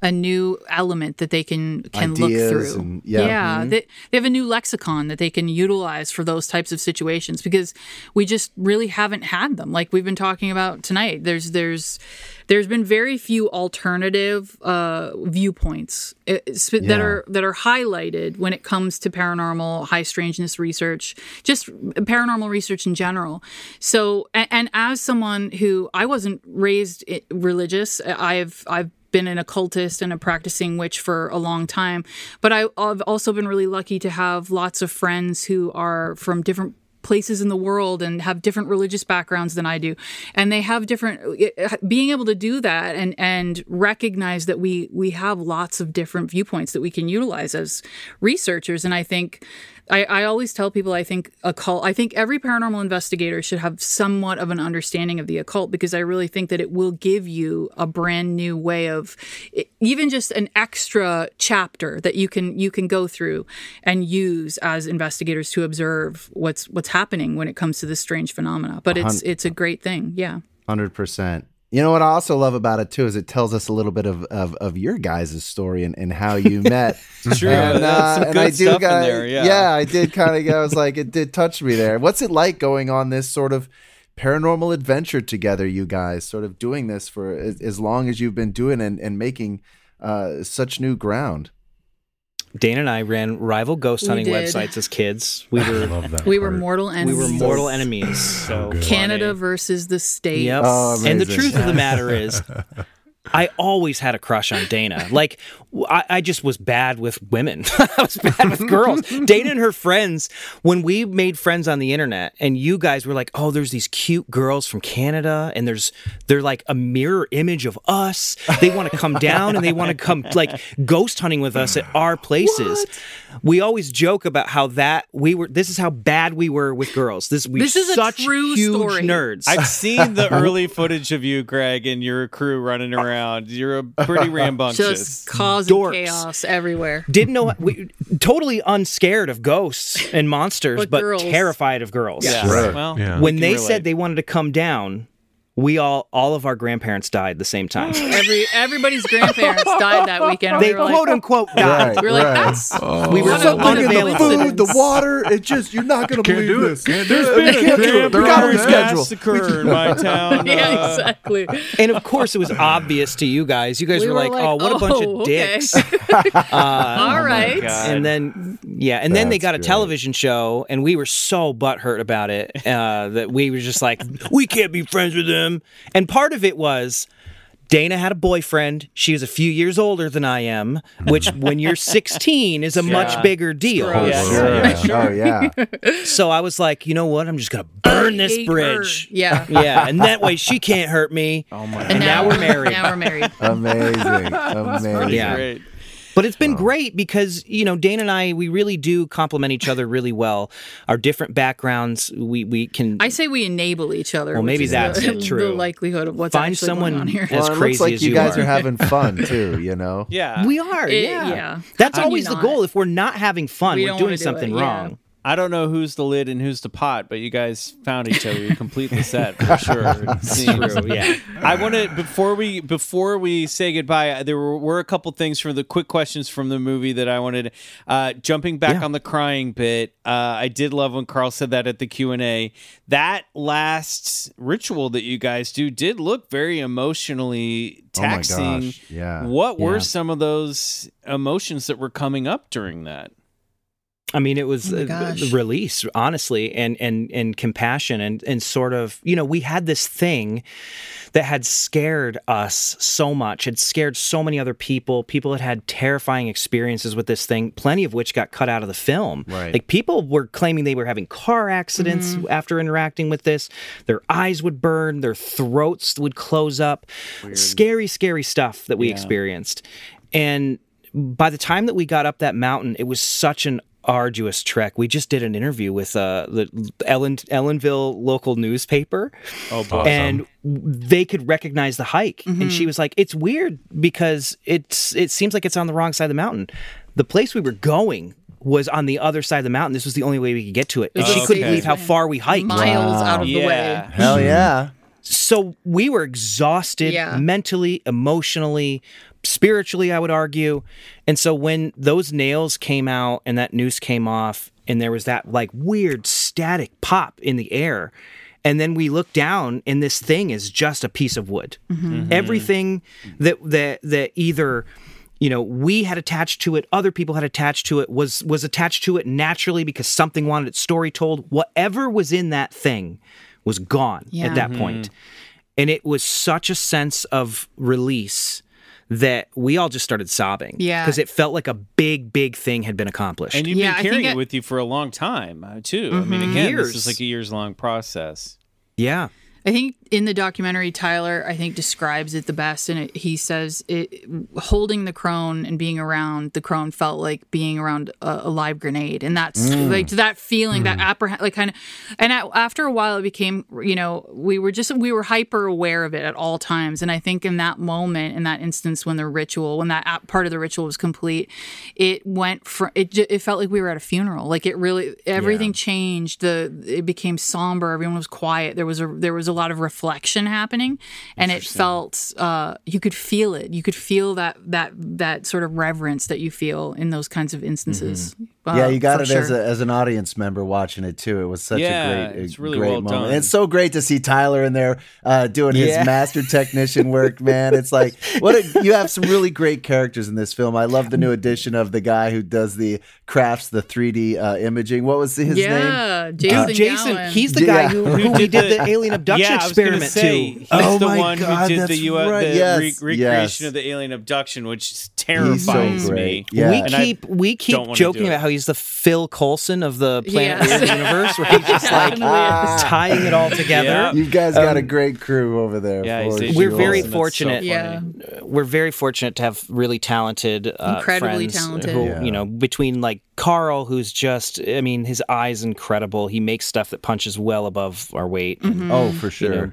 a new element that they can can look through. and- yeah. Mhm. they, they have a new lexicon that they can utilize for those types of situations because we just really haven't had them. Like we've been talking about tonight. There's there's there's been very few alternative uh, viewpoints uh, that Yeah. are that are highlighted when it comes to paranormal high strangeness research just paranormal research in general so and, and as someone who i wasn't raised religious i've i've been an occultist and a practicing witch for a long time. But I, i've also been really lucky to have lots of friends who are from different places in the world and have different religious backgrounds than I do. And they have different being able to do that and and recognize that we we have lots of different viewpoints that we can utilize as researchers. And I think I, I always tell people I think occult I think every paranormal investigator should have somewhat of an understanding of the occult because I really think that it will give you a brand new way of even just an extra chapter that you can you can go through and use as investigators to observe what's what's happening when it comes to this strange phenomena. But it's it's a great thing. Yeah. Hundred percent. You know what I also love about it too is it tells us a little bit of of, of your guys' story and, and how you *laughs* met. True. And, some and good I do got- there, yeah. I did kind of. I was like, it did touch me there. What's it like going on this sort of paranormal adventure together, you guys? Sort of doing this for as, as long as you've been doing and and making uh, such new ground. Dana and I ran rival ghost hunting did. websites as kids. We were we were mortal we enemies were mortal enemies. So Canada versus the states Yep. and the truth of the matter is, *laughs* I always had a crush on Dana. Like, I just was bad with women. *laughs* I was bad with girls. *laughs* Dana and her friends, when we made friends on the internet, and you guys were like, "Oh, there's these cute girls from Canada, and there's they're like a mirror image of us. They want to come down and they want to come like ghost hunting with us at our places." We always joke about how that we were. This is how bad we were with girls. This we This is a such true huge story. nerds. I've seen the *laughs* early footage of you, Greg, and your crew running around. You're a pretty *laughs* rambunctious. just causing Dorks. chaos everywhere didn't know we totally unscared of ghosts and monsters But but, terrified of girls Yeah. Right. Well, Yeah. when we they relate. said they wanted to come down we all all of our grandparents died the same time *laughs* Every everybody's grandparents *laughs* died that weekend. They we were like, quote unquote died. We were like, that's we were so Something in the food, the water. It just you're not gonna *laughs* Can't believe do it. this. Can't do There's it. been a Can't do it. We got to Grandparents reschedule. massacre in my town. yeah, exactly. and of course it was obvious to you guys you guys We were, were like, like, oh what a bunch "Oh, of okay." dicks uh, All right. God. and then Yeah, and then they got a great. television show, and we were so butthurt about it uh, that we were just like, we can't be friends with them. And part of it was Dana had a boyfriend. She was a few years older than I am, which *laughs* when you're 16 is a much bigger deal. Oh, Yeah, sure. yeah, *laughs* sure. Oh, yeah. So I was like, you know what? I'm just gonna burn this hate her. bridge. Yeah. *laughs* yeah, and that way she can't hurt me. Oh my! And, now, we're married. Now we're married. Amazing. Amazing. Yeah. But it's been great because, you know, Dana and I, we really do complement each other really well. Our different backgrounds, we, we can I say we enable each other. Well, maybe that's the, true. The likelihood of what's Find actually someone going on here. as Well, it crazy looks like as you you guys are. are having *laughs* fun too. You know. Yeah. *laughs* We are, It- yeah. yeah. That's How always the goal. If we're not having fun, We we're doing do something it, yeah. I don't know who's the lid and who's the pot, but you guys found each other. You complete the *laughs* set for sure. true, *laughs* yeah. I want to before we before we say goodbye. There were, were a couple things from the quick questions from the movie that I wanted. Uh, jumping back Yeah. on the crying bit, uh, I did love when Karl said that at the Q and A. That last ritual that you guys do did look very emotionally Oh my taxing. gosh, yeah. What were Yeah. some of those emotions that were coming up during that? I mean, it was Oh my gosh. the release, honestly, and and and compassion, and and sort of, you know, we had this thing that had scared us so much, had scared so many other people. People had had terrifying experiences with this thing, plenty of which got cut out of the film. Right. Like people were claiming they were having car accidents mm-hmm. after interacting with this. Their eyes would burn, their throats would close up. Scary, scary stuff that we Yeah. experienced, and by the time that we got up that mountain, it was such an arduous trek. We just did an interview with uh, the Ellen Ellenville local newspaper, Oh, boy. and they could recognize the hike. And she was like, "It's weird because it's it seems like it's on the wrong side of the mountain. The place we were going." Was on the other side of the mountain. This was the only way we could get to it. And she Oh, couldn't believe how far we hiked. Miles out of the way. Hell yeah. So we were exhausted Yeah. mentally, emotionally, spiritually, I would argue. And so when those nails came out and that noose came off, and there was that like weird static pop in the air. And then we look down, and this thing is just a piece of wood. Mm-hmm. Mm-hmm. Mm-hmm. Everything that that that either you know we had attached to it other people had attached to it was was attached to it naturally because something wanted its story told whatever was in that thing was gone Yeah. at that point. and it was such a sense of release that we all just started sobbing Yeah. because it felt like a big big thing had been accomplished And you've Yeah, been carrying it- it with you for a long time, uh, too. I mean, again, this is like a years long process. yeah I think in the documentary, Tyler, I think describes it the best, and it, he says it, holding the crone and being around the crone felt like being around a, a live grenade, and that's mm. like that feeling, that mm. apprehend, like kind of. And at, after a while, it became, you know, we were just we were hyper aware of it at all times, and I think in that moment, in that instance, when the ritual, when that part of the ritual was complete, it went from it. It felt like we were at a funeral. Like it really, everything changed. The it became somber. Everyone was quiet. There was a there was a lot of reflection happening, and it felt uh, you could feel it. You could feel that that that sort of reverence that you feel in those kinds of instances. Uh, yeah, you got for it as a, as an audience member watching it too. It was such Yeah, a great, it's really great well moment. done. It's so great to see Tyler in there uh, doing Yeah. his master technician work, man. It's like what a, you have some really great characters in this film. I love the new addition of the guy who does the crafts, the 3D uh, imaging. What was his name? yeah, Jason. Dude, Jason, he's the guy who, who we *laughs* did the alien abduction yeah, I was experiment say, to. He's Oh the my one God, who did that's the, right. the Yes, re- recreation yes. of the alien abduction, which He's so terrifies me. Yeah. We And keep we keep joking about how he's the Phil Coulson of the Planet Yes. *laughs* Weird universe, where he's just like Definitely is. tying it all together. Yeah. You guys got a Um, great crew over there. Yeah, for We're very That's fortunate. funny. Yeah. we're very fortunate to have really talented, uh, Incredibly friends talented. Who, Yeah. You know, between like Karl, who's just, I mean, his eyes incredible. He makes stuff that punches well above our weight. And, Oh, for you sure. know,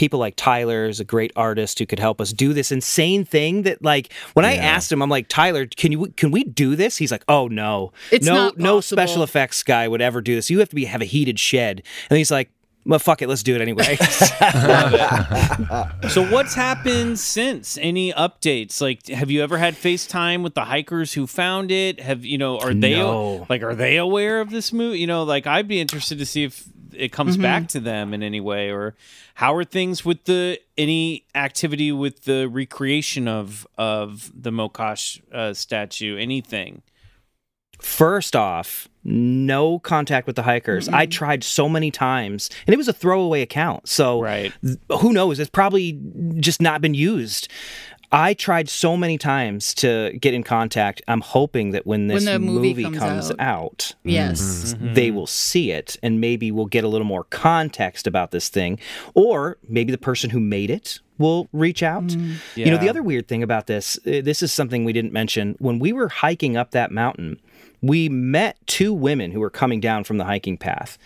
people like Tyler is a great artist who could help us do this insane thing that like when I asked him I'm like Tyler can you can we do this he's like oh no It's no not no special effects guy would ever do this you have to be have a heated shed and he's like well fuck it let's do it anyway *laughs* *laughs* So what's happened since? Any updates? Like, have you ever had FaceTime with the hikers who found it? Have you know? Are they No. like? Are they aware of this movie? You know, like I'd be interested to see if it comes Mm-hmm. back to them in any way, or how are things with the any activity with the recreation of of the Mokosh uh, statue? Anything? First off, no contact with the hikers. I tried so many times, and it was a throwaway account. So right. who knows? It's probably just not been used. I tried so many times to get in contact. I'm hoping that when this When the movie movie, comes comes, out. out, Yes. Mm-hmm. they will see it and maybe we'll get a little more context about this thing. Or maybe the person who made it will reach out. You know, the other weird thing about this, uh, this is something we didn't mention. When we were hiking up that mountain, we met two women who were coming down from the hiking path.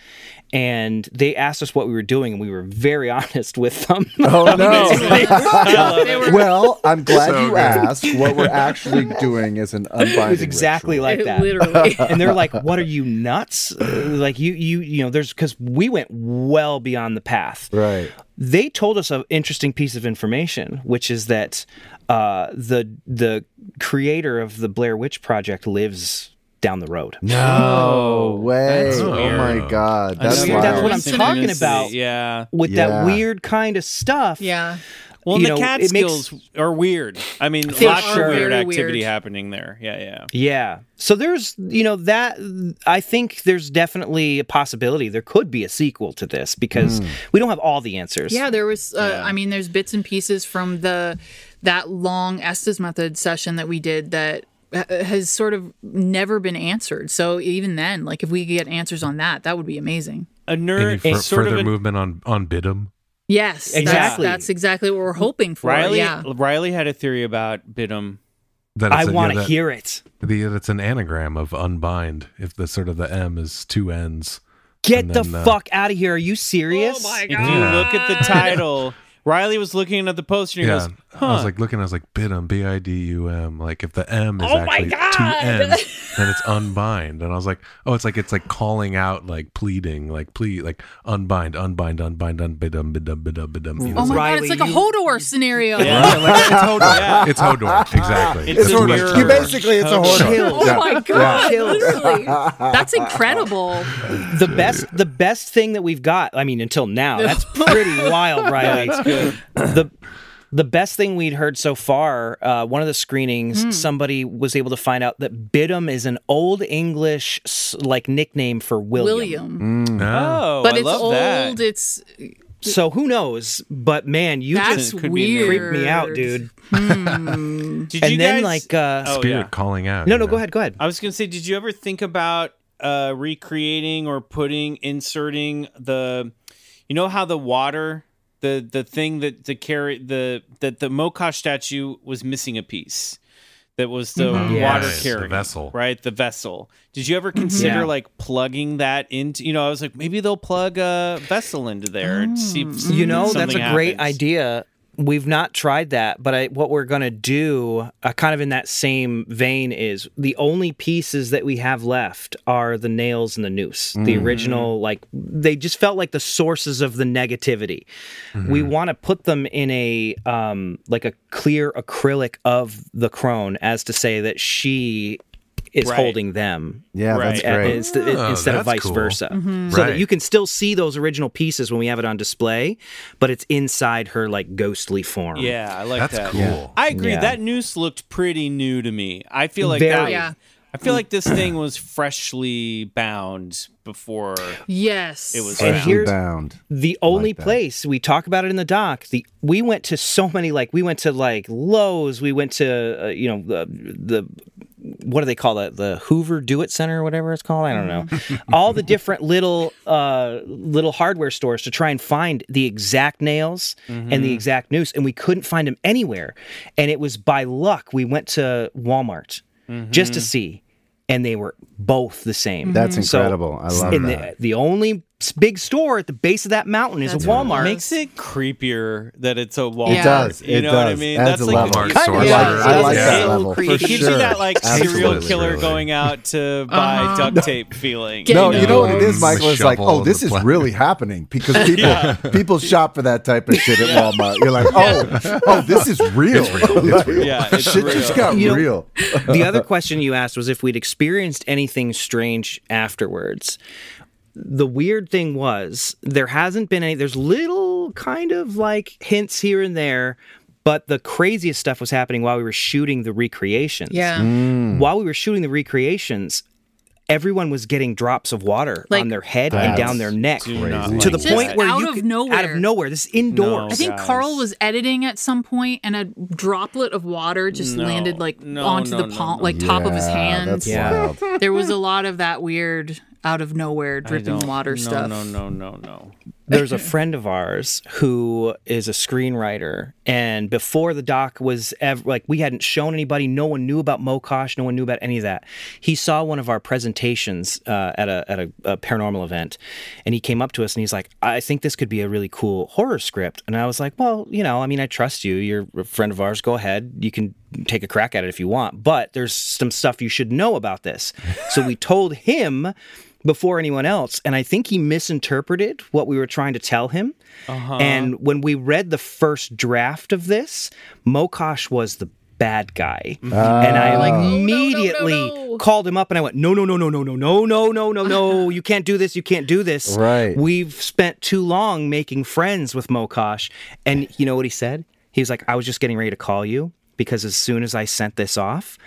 And they asked us what we were doing, and we were very *laughs* honest with them. Oh *laughs* no! *laughs* Well, I'm glad So you good. asked. What we're actually doing is an unbinding. It was exactly like that. Literally. and they're like, "What are you nuts? Like you, you, you know?" There's because we went well beyond the path. Right. They told us an interesting piece of information, which is that uh, the the creator of the Blair Witch Project lives down the road. No way! Oh my god, that's See, that's what I'm talking about. Yeah. With Yeah. that weird kind of stuff. Yeah. Well, you the know, skills makes- are weird. I mean, They lots are of weird activity weird. happening there. Yeah, yeah. Yeah. So there's, you know, that I think there's definitely a possibility there could be a sequel to this because Hmm. we don't have all the answers. Yeah, there was. Uh, I mean, there's bits and pieces from the that long Estes method session that we did that ha- has sort of never been answered. So even then, like if we could get answers on that, that would be amazing. A Any nerd, fur- sort further of a, movement on on Bidum? Yes, Exactly. That's, exactly what we're hoping for. Riley. Yeah. Riley had a theory about Bidum. That I it's a- yeah, want to that- hear it. The, that it's an anagram of unbind. If the sort of the M is two N's. Get And the uh, fuck out of here. Are you serious? Oh my god! If you look at the *laughs* title, Riley was looking at the poster and he Yeah, goes, huh. I was like looking. I was like, Bidum, B I D U M. Like if the M is Oh actually two N's, then it's unbind. And I was like, oh, it's like it's like calling out, like pleading, like plead, like unbind, unbind, unbind, unbidum, bidum, bidum, bidum. You know, Oh my god, Riley, it's like a you- Hodor scenario. Yeah. Right? Like, it's Hodor. Yeah. It's Hodor. Exactly. It's a what mirror. You basically, it's a Hodor. horror. Oh my god, literally. That's incredible. The best the best thing that we've got, I mean, until now, that's pretty wild, Riley. That's good. The the best thing we'd heard so far, uh, one of the screenings, Hmm. somebody was able to find out that Bidum is an old English like nickname for William. William. about. Oh, but I it's love old. that. It's So who knows? But man, you that's just could weird. creeped me out, dude. Hmm. *laughs* Did and you then guys- like uh Oh, Spirit yeah. calling out. No, no, know? go ahead, go ahead. I was gonna say, did you ever think about uh, recreating or putting, inserting the, you know how the water, the the thing that the carry the that the Mokosh statue was missing a piece. That was the Mhm. water Yes, the carrying vessel. right? The vessel. Did you ever consider Yeah. like plugging that into? You know, I was like, maybe they'll plug a vessel into there and see. If You know, that's a something great idea. We've not tried that, but I, what we're going to do, uh, kind of in that same vein, is the only pieces that we have left are the nails and the noose. The original, like, they just felt like the sources of the negativity. We want to put them in a, um, like a clear acrylic of the crone as to say that she is Right. holding them. Yeah, Right. uh, great. inst- Oh, instead of vice cool. versa. Mm-hmm. So that you can still see those original pieces when we have it on display, but it's inside her like ghostly form. Yeah, I like That's that. cool. I agree. Yeah. That noose looked pretty new to me. I feel like Very. that. Yeah. I feel like this thing was freshly bound before. Yes. It was And here's- bound. The only that. place we talk about it in the doc, the we went to so many like we went to like Lowe's, we went to uh, you know the the what do they call that the Hoover Do It Center or whatever it's called? I don't know. All the different little uh little hardware stores to try and find the exact nails and the exact noose and we couldn't find them anywhere. And it was by luck we went to Walmart just to see and they were both the same. That's So- incredible. I love and that. The, the only big store at the base of that mountain is That's a Walmart. It makes it creepier that it's a Walmart. It does. You It know what I mean? Adds That's a like level. Walmart Kinda, yeah. I like Yeah. that So level. creepy. It gives sure. you that like serial killer Really. going out to *laughs* buy Uh-huh. duct tape feeling. No, you you know what it is, Michael? It's like, oh, this is plant. really happening because *laughs* people people shop for that type of shit at Walmart. You're like, oh, oh, this is real. It's real. It's real. Yeah, it's shit just got You know- real. the other *laughs* question you asked was if we'd experienced anything strange afterwards. The weird thing was there hasn't been any. There's little kind of like hints here and there, but the craziest stuff was happening while we were shooting the recreations. Yeah. Mm. While we were shooting the recreations, everyone was getting drops of water Like- on their head and down their neck Do to like the that. point where out you of could, nowhere. out of nowhere. This is indoors. I think Karl was editing at some point, and a droplet of water just No, landed like no, onto no, the no, palm, no. like top of his Yeah, hand. that's Yeah. wild. there was a lot of that weird, out of nowhere, dripping water no, stuff. No, no, no, no, no. *laughs* There's a friend of ours who is a screenwriter, and before the doc was ever like, we hadn't shown anybody. No one knew about Mokosh. No one knew about any of that. He saw one of our presentations uh, at a at a, a paranormal event, and he came up to us and he's like, "I think this could be a really cool horror script." And I was like, "Well, you know, I mean, I trust you. You're a friend of ours. Go ahead. You can take a crack at it if you want. But there's some stuff you should know about this." so we told him before anyone else. And I think he misinterpreted what we were trying to tell him. Uh-huh. And when we read the first draft of this, Mokosh was the bad guy. and I Like, immediately called him up and I went, "No, no, no, no, no, no, no, no, no, no, no, no. You can't do this. You can't do this. Right. We've spent too long making friends with Mokosh. And you know what he said? He was like, I was just getting ready to call you because as soon as I sent this off,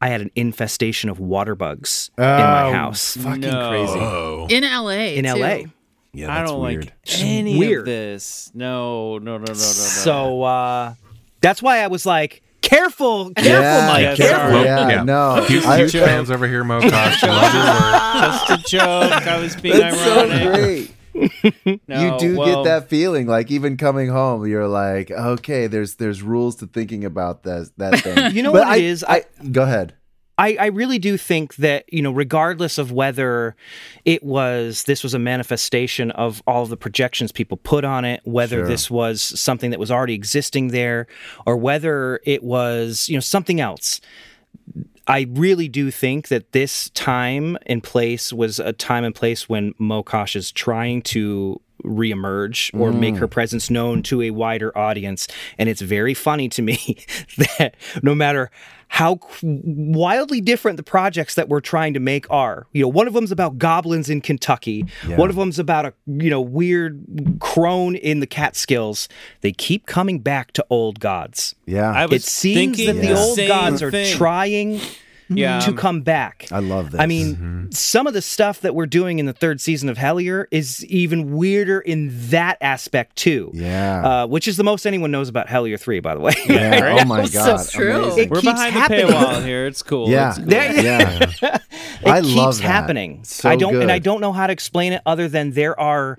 I had an infestation of water bugs in my Oh, house. fucking No. crazy. Oh. in LA. In too. LA. Yeah, I that's don't weird. like any weird. of this. No, no, no, no, no, no. So uh, that's why I was like, careful, careful, Yeah, Mike, yes, careful. sir. Yeah, Yeah. no. Huge, I- fans over here, Mokosh. You love your work. just a joke. I was being That's so ironic. great. *laughs* No, you do well, get that feeling, like even coming home, you're like, okay, there's there's rules to thinking about that that *laughs* thing. You know But what I, it is? I, go ahead. I, I really do think that you know regardless of whether it was this was a manifestation of all of the projections people put on it whether Sure. this was something that was already existing there or whether it was you know something else I really do think that this time and place was a time and place when Mokosh is trying to reemerge or make her mm. presence known to a wider audience. And it's very funny to me *laughs* that no matter how wildly different the projects that we're trying to make are, you know, one of them's about goblins in Kentucky, Yeah. one of them's about a, you know, weird crone in the Catskills. They keep coming back to old gods. Yeah, I was It seems that thinking the the old same gods are thing. trying Yeah. to come back. I love this. I mean, some of the stuff that we're doing in the third season of Hellier is even weirder in that aspect too. Yeah. Uh, which is the most anyone knows about Hellier 3, by the way. Yeah, *laughs* oh my So god, true. amazing. It We're keeps behind happening. the paywall here. It's cool. Yeah. It's cool. There- yeah, *laughs* it I keeps love that. happening. So I don't and I don't know how to explain it other than there are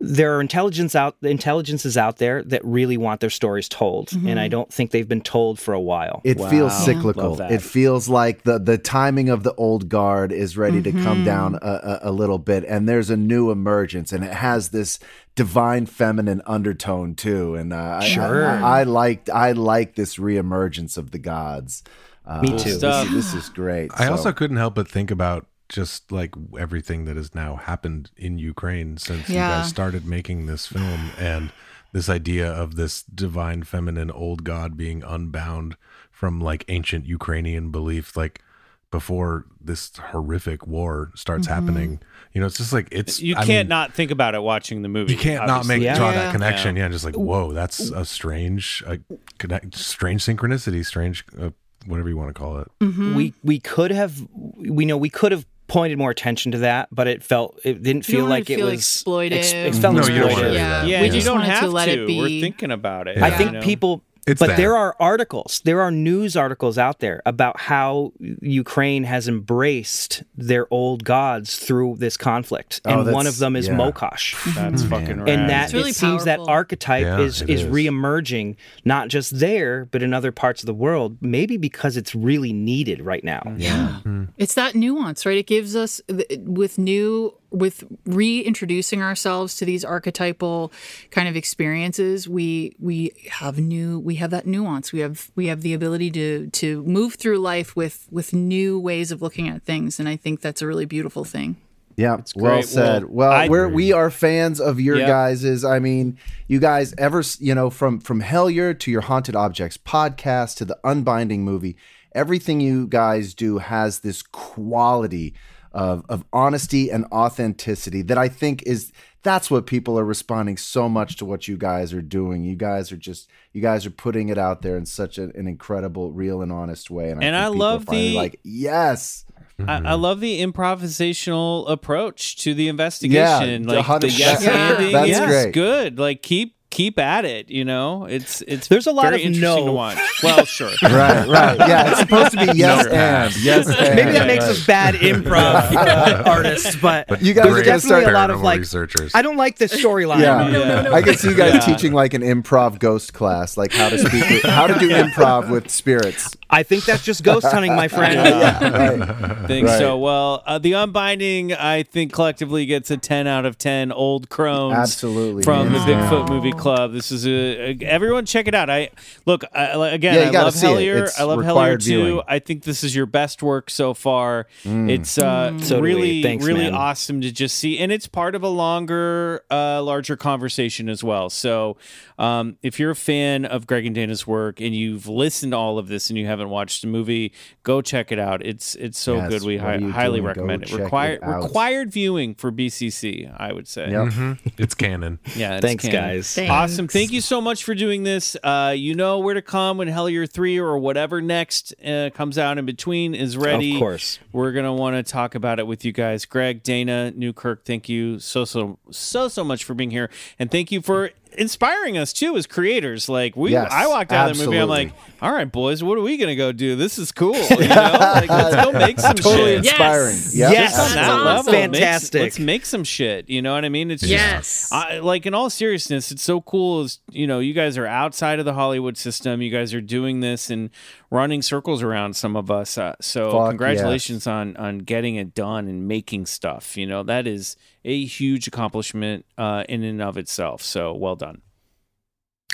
there are intelligence out intelligences out there that really want their stories told and I don't think they've been told for a while. It feels cyclical. Love. It feels like the the timing of the old guard is ready to Mm-hmm. come down a, a, a little bit, and there's a new emergence, and it has this divine feminine undertone too. And uh, I- Sure. I, I, I liked I like this reemergence of the gods. Uh, Me too. is- Stuff. This, is great. I So- also couldn't help but think about just like everything that has now happened in Ukraine since you guys started making this film and this idea of this divine feminine old god being unbound from like ancient Ukrainian belief like before this horrific war starts Mm-hmm. happening. You know, it's just like it's You I can't mean, not think about it watching the movie. you can't not make. Yeah. draw Yeah. that connection. Yeah. Yeah, just like whoa, that's a strange, a connect, strange synchronicity, strange, uh, whatever you want to call it. Mm-hmm. we we could have we know we could have pointed more attention to that, but it felt it didn't feel like to it was exploited. ex- it felt No, you don't exploitive. yeah. Yeah, we you just don't wanted have to let it be. We're thinking about it. Yeah. I think you know? people It's but there. there are articles, there are news articles out there about how Ukraine has embraced their old gods through this conflict, Oh, and one that's- of them is yeah. Mokosh. That's hmm. fucking rad. And that It's really it seems that archetype Yeah, is it is is. reemerging, not just there, but in other parts of the world. Maybe because it's really needed right now. Yeah. It's that nuance, right? It gives us with new with reintroducing ourselves to these archetypal kind of experiences. We we have new we have that nuance. We have we have the ability to to move through life with with new ways of looking at things, and I think that's a really beautiful thing. Yeah, well said. Well, Well, I- we're we are fans of your Yep. guys's. I mean, you guys ever you know from from Hellier to your Haunted Objects podcast to the Unbinding movie, everything you guys do has this quality of of honesty and authenticity that I think is that's what people are responding so much to what you guys are doing. You guys are just you guys are putting it out there in such a, an incredible, real and honest way. And, And I, I people love the- like yes. I, I mm-hmm. love the improvisational approach to the investigation. Yeah, like the 100%. yes Yeah. *laughs* anding That's is great. good. Like keep keep at it. You know, it's it's There's a lot very of interesting no. to watch. *laughs* Well, sure, *laughs* Right, right. Yeah, it's supposed to be yes No. and yes and. Maybe that makes us bad *laughs* improv uh, artists, but, You guys are there's definitely a lot of like researchers. I don't like this storyline. Yeah. I can see you guys Yeah. teaching like an improv ghost class, like how to speak, with, how to do improv with spirits. I think that's just ghost hunting, my friend. *laughs* Yeah, right. think Right. so. Well, uh, the unbinding, I think collectively gets a ten out of ten. Old crones, Absolutely, from the hands down. Bigfoot Movie Club. This is a, a- everyone check it out. I look I, again. Yeah, I gotta love see it. Hellier. I love Hellier too. viewing. I think this is your best work so far. Mm. It's uh, So really, Thanks, really man. awesome to just see, and it's part of a longer, uh, larger conversation as well. So, um, if you're a fan of Greg and Dana's work and you've listened to all of this and you haven't watched the movie, go check it out. It's it's so Yes, good. We hi- highly doing? Recommend it. it Required out. required viewing for BCC. I would say. Yep. Mhm. *laughs* It's canon. Yeah, it's Thanks, canon. guys. Awesome. Thank you so much for doing this. Uh, you know where to come when Hellier 3 or whatever next uh, comes out in between is ready. Of course. We're going to want to talk about it with you guys. Greg, Dana, Newkirk, thank you so, so, so, so much for being here. And thank you for inspiring us too as creators. Like, we, Yes, I walked out of the movie, I'm like, all right, boys, what are we going to go do? This is cool. You *laughs* know? like, let's go make some Totally shit. inspiring. Yes. Yep. Yes. Just on that That's level, awesome. makes- Fantastic. let's make some shit. You know what I mean? It's just, Yes. I, like in all seriousness, it's so cool. Is you know, you guys are outside of the Hollywood system. You guys are doing this and running circles around some of us. Uh, so Fuck congratulations on on getting it done and making stuff. You know, that is a huge accomplishment uh, in and of itself. So well done.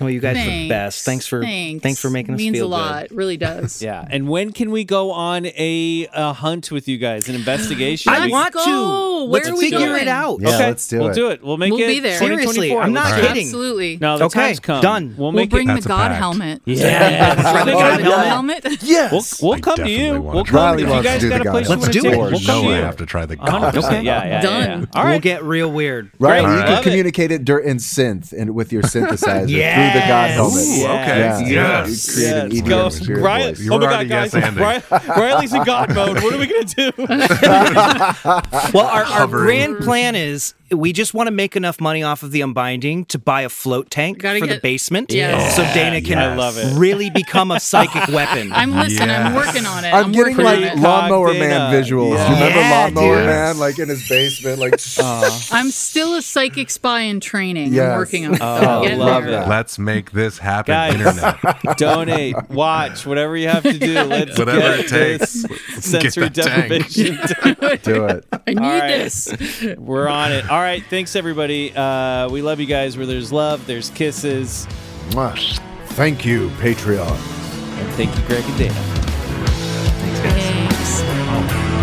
Oh, you guys are the best. Thanks for thanks, for making us It Means feel a lot. good. Really does. *laughs* Yeah. And when can we go on a, a hunt with you guys? An investigation? *gasps* I We- want go. to. Where Let's are we figure going? it out. Yeah, okay, let's do we'll it. do it. We'll make We'll it be there. Seriously, I'm not Let's kidding. Absolutely. No, the Okay, time's come. done. We'll We'll make bring it. the God pact. helmet. Yeah. *laughs* Bring the God God helmet. *laughs* Yes. We'll, we'll come to you. We'll try come. If you to guys do got the a place God you Let's wanna do take, it. We'll come no to you. I have to try the 100%. golf. Yeah, yeah, yeah, Done. yeah. All We'll get real weird. Right, you can communicate it dirt and synth and with your synthesizer through the God helmet. Ooh, okay. Yeah. Yes. You create an Yes. EDM Go. spirit Ryan, voice. You oh my God, guys. yes-anding. Ry- Riley's in God mode. What are we going to do? *laughs* Well, our, our grand plan is we just want to make enough money off of the unbinding to buy a float tank Gotta for the basement, Yes. so Dana can I love it. really become a psychic *laughs* weapon. I'm listening. I'm working on it. I'm, getting working like on it. Lawnmower Dana. Man visuals. Yeah. You remember Yeah, Lawnmower dude. Man, like in his basement, like *laughs* uh-huh. I'm still a psychic spy in training. Yes. I'm working on it. Oh, I'm love there. it. Let's make this happen, Guys. internet. *laughs* Donate, watch, whatever you have to do. Let's Whatever get it takes. this sensory get that tank. deprivation. do it. I need All right. this. We're on it. All right. Alright, thanks, everybody. Uh, we love you guys. Where there's love, there's kisses. Mwah. Thank you, Patreon. And thank you, Greg and Dana. Thanks. Guys.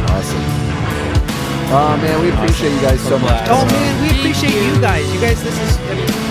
Awesome. Oh man, we appreciate you guys so much. oh man, we appreciate you guys. You guys, this is. I mean,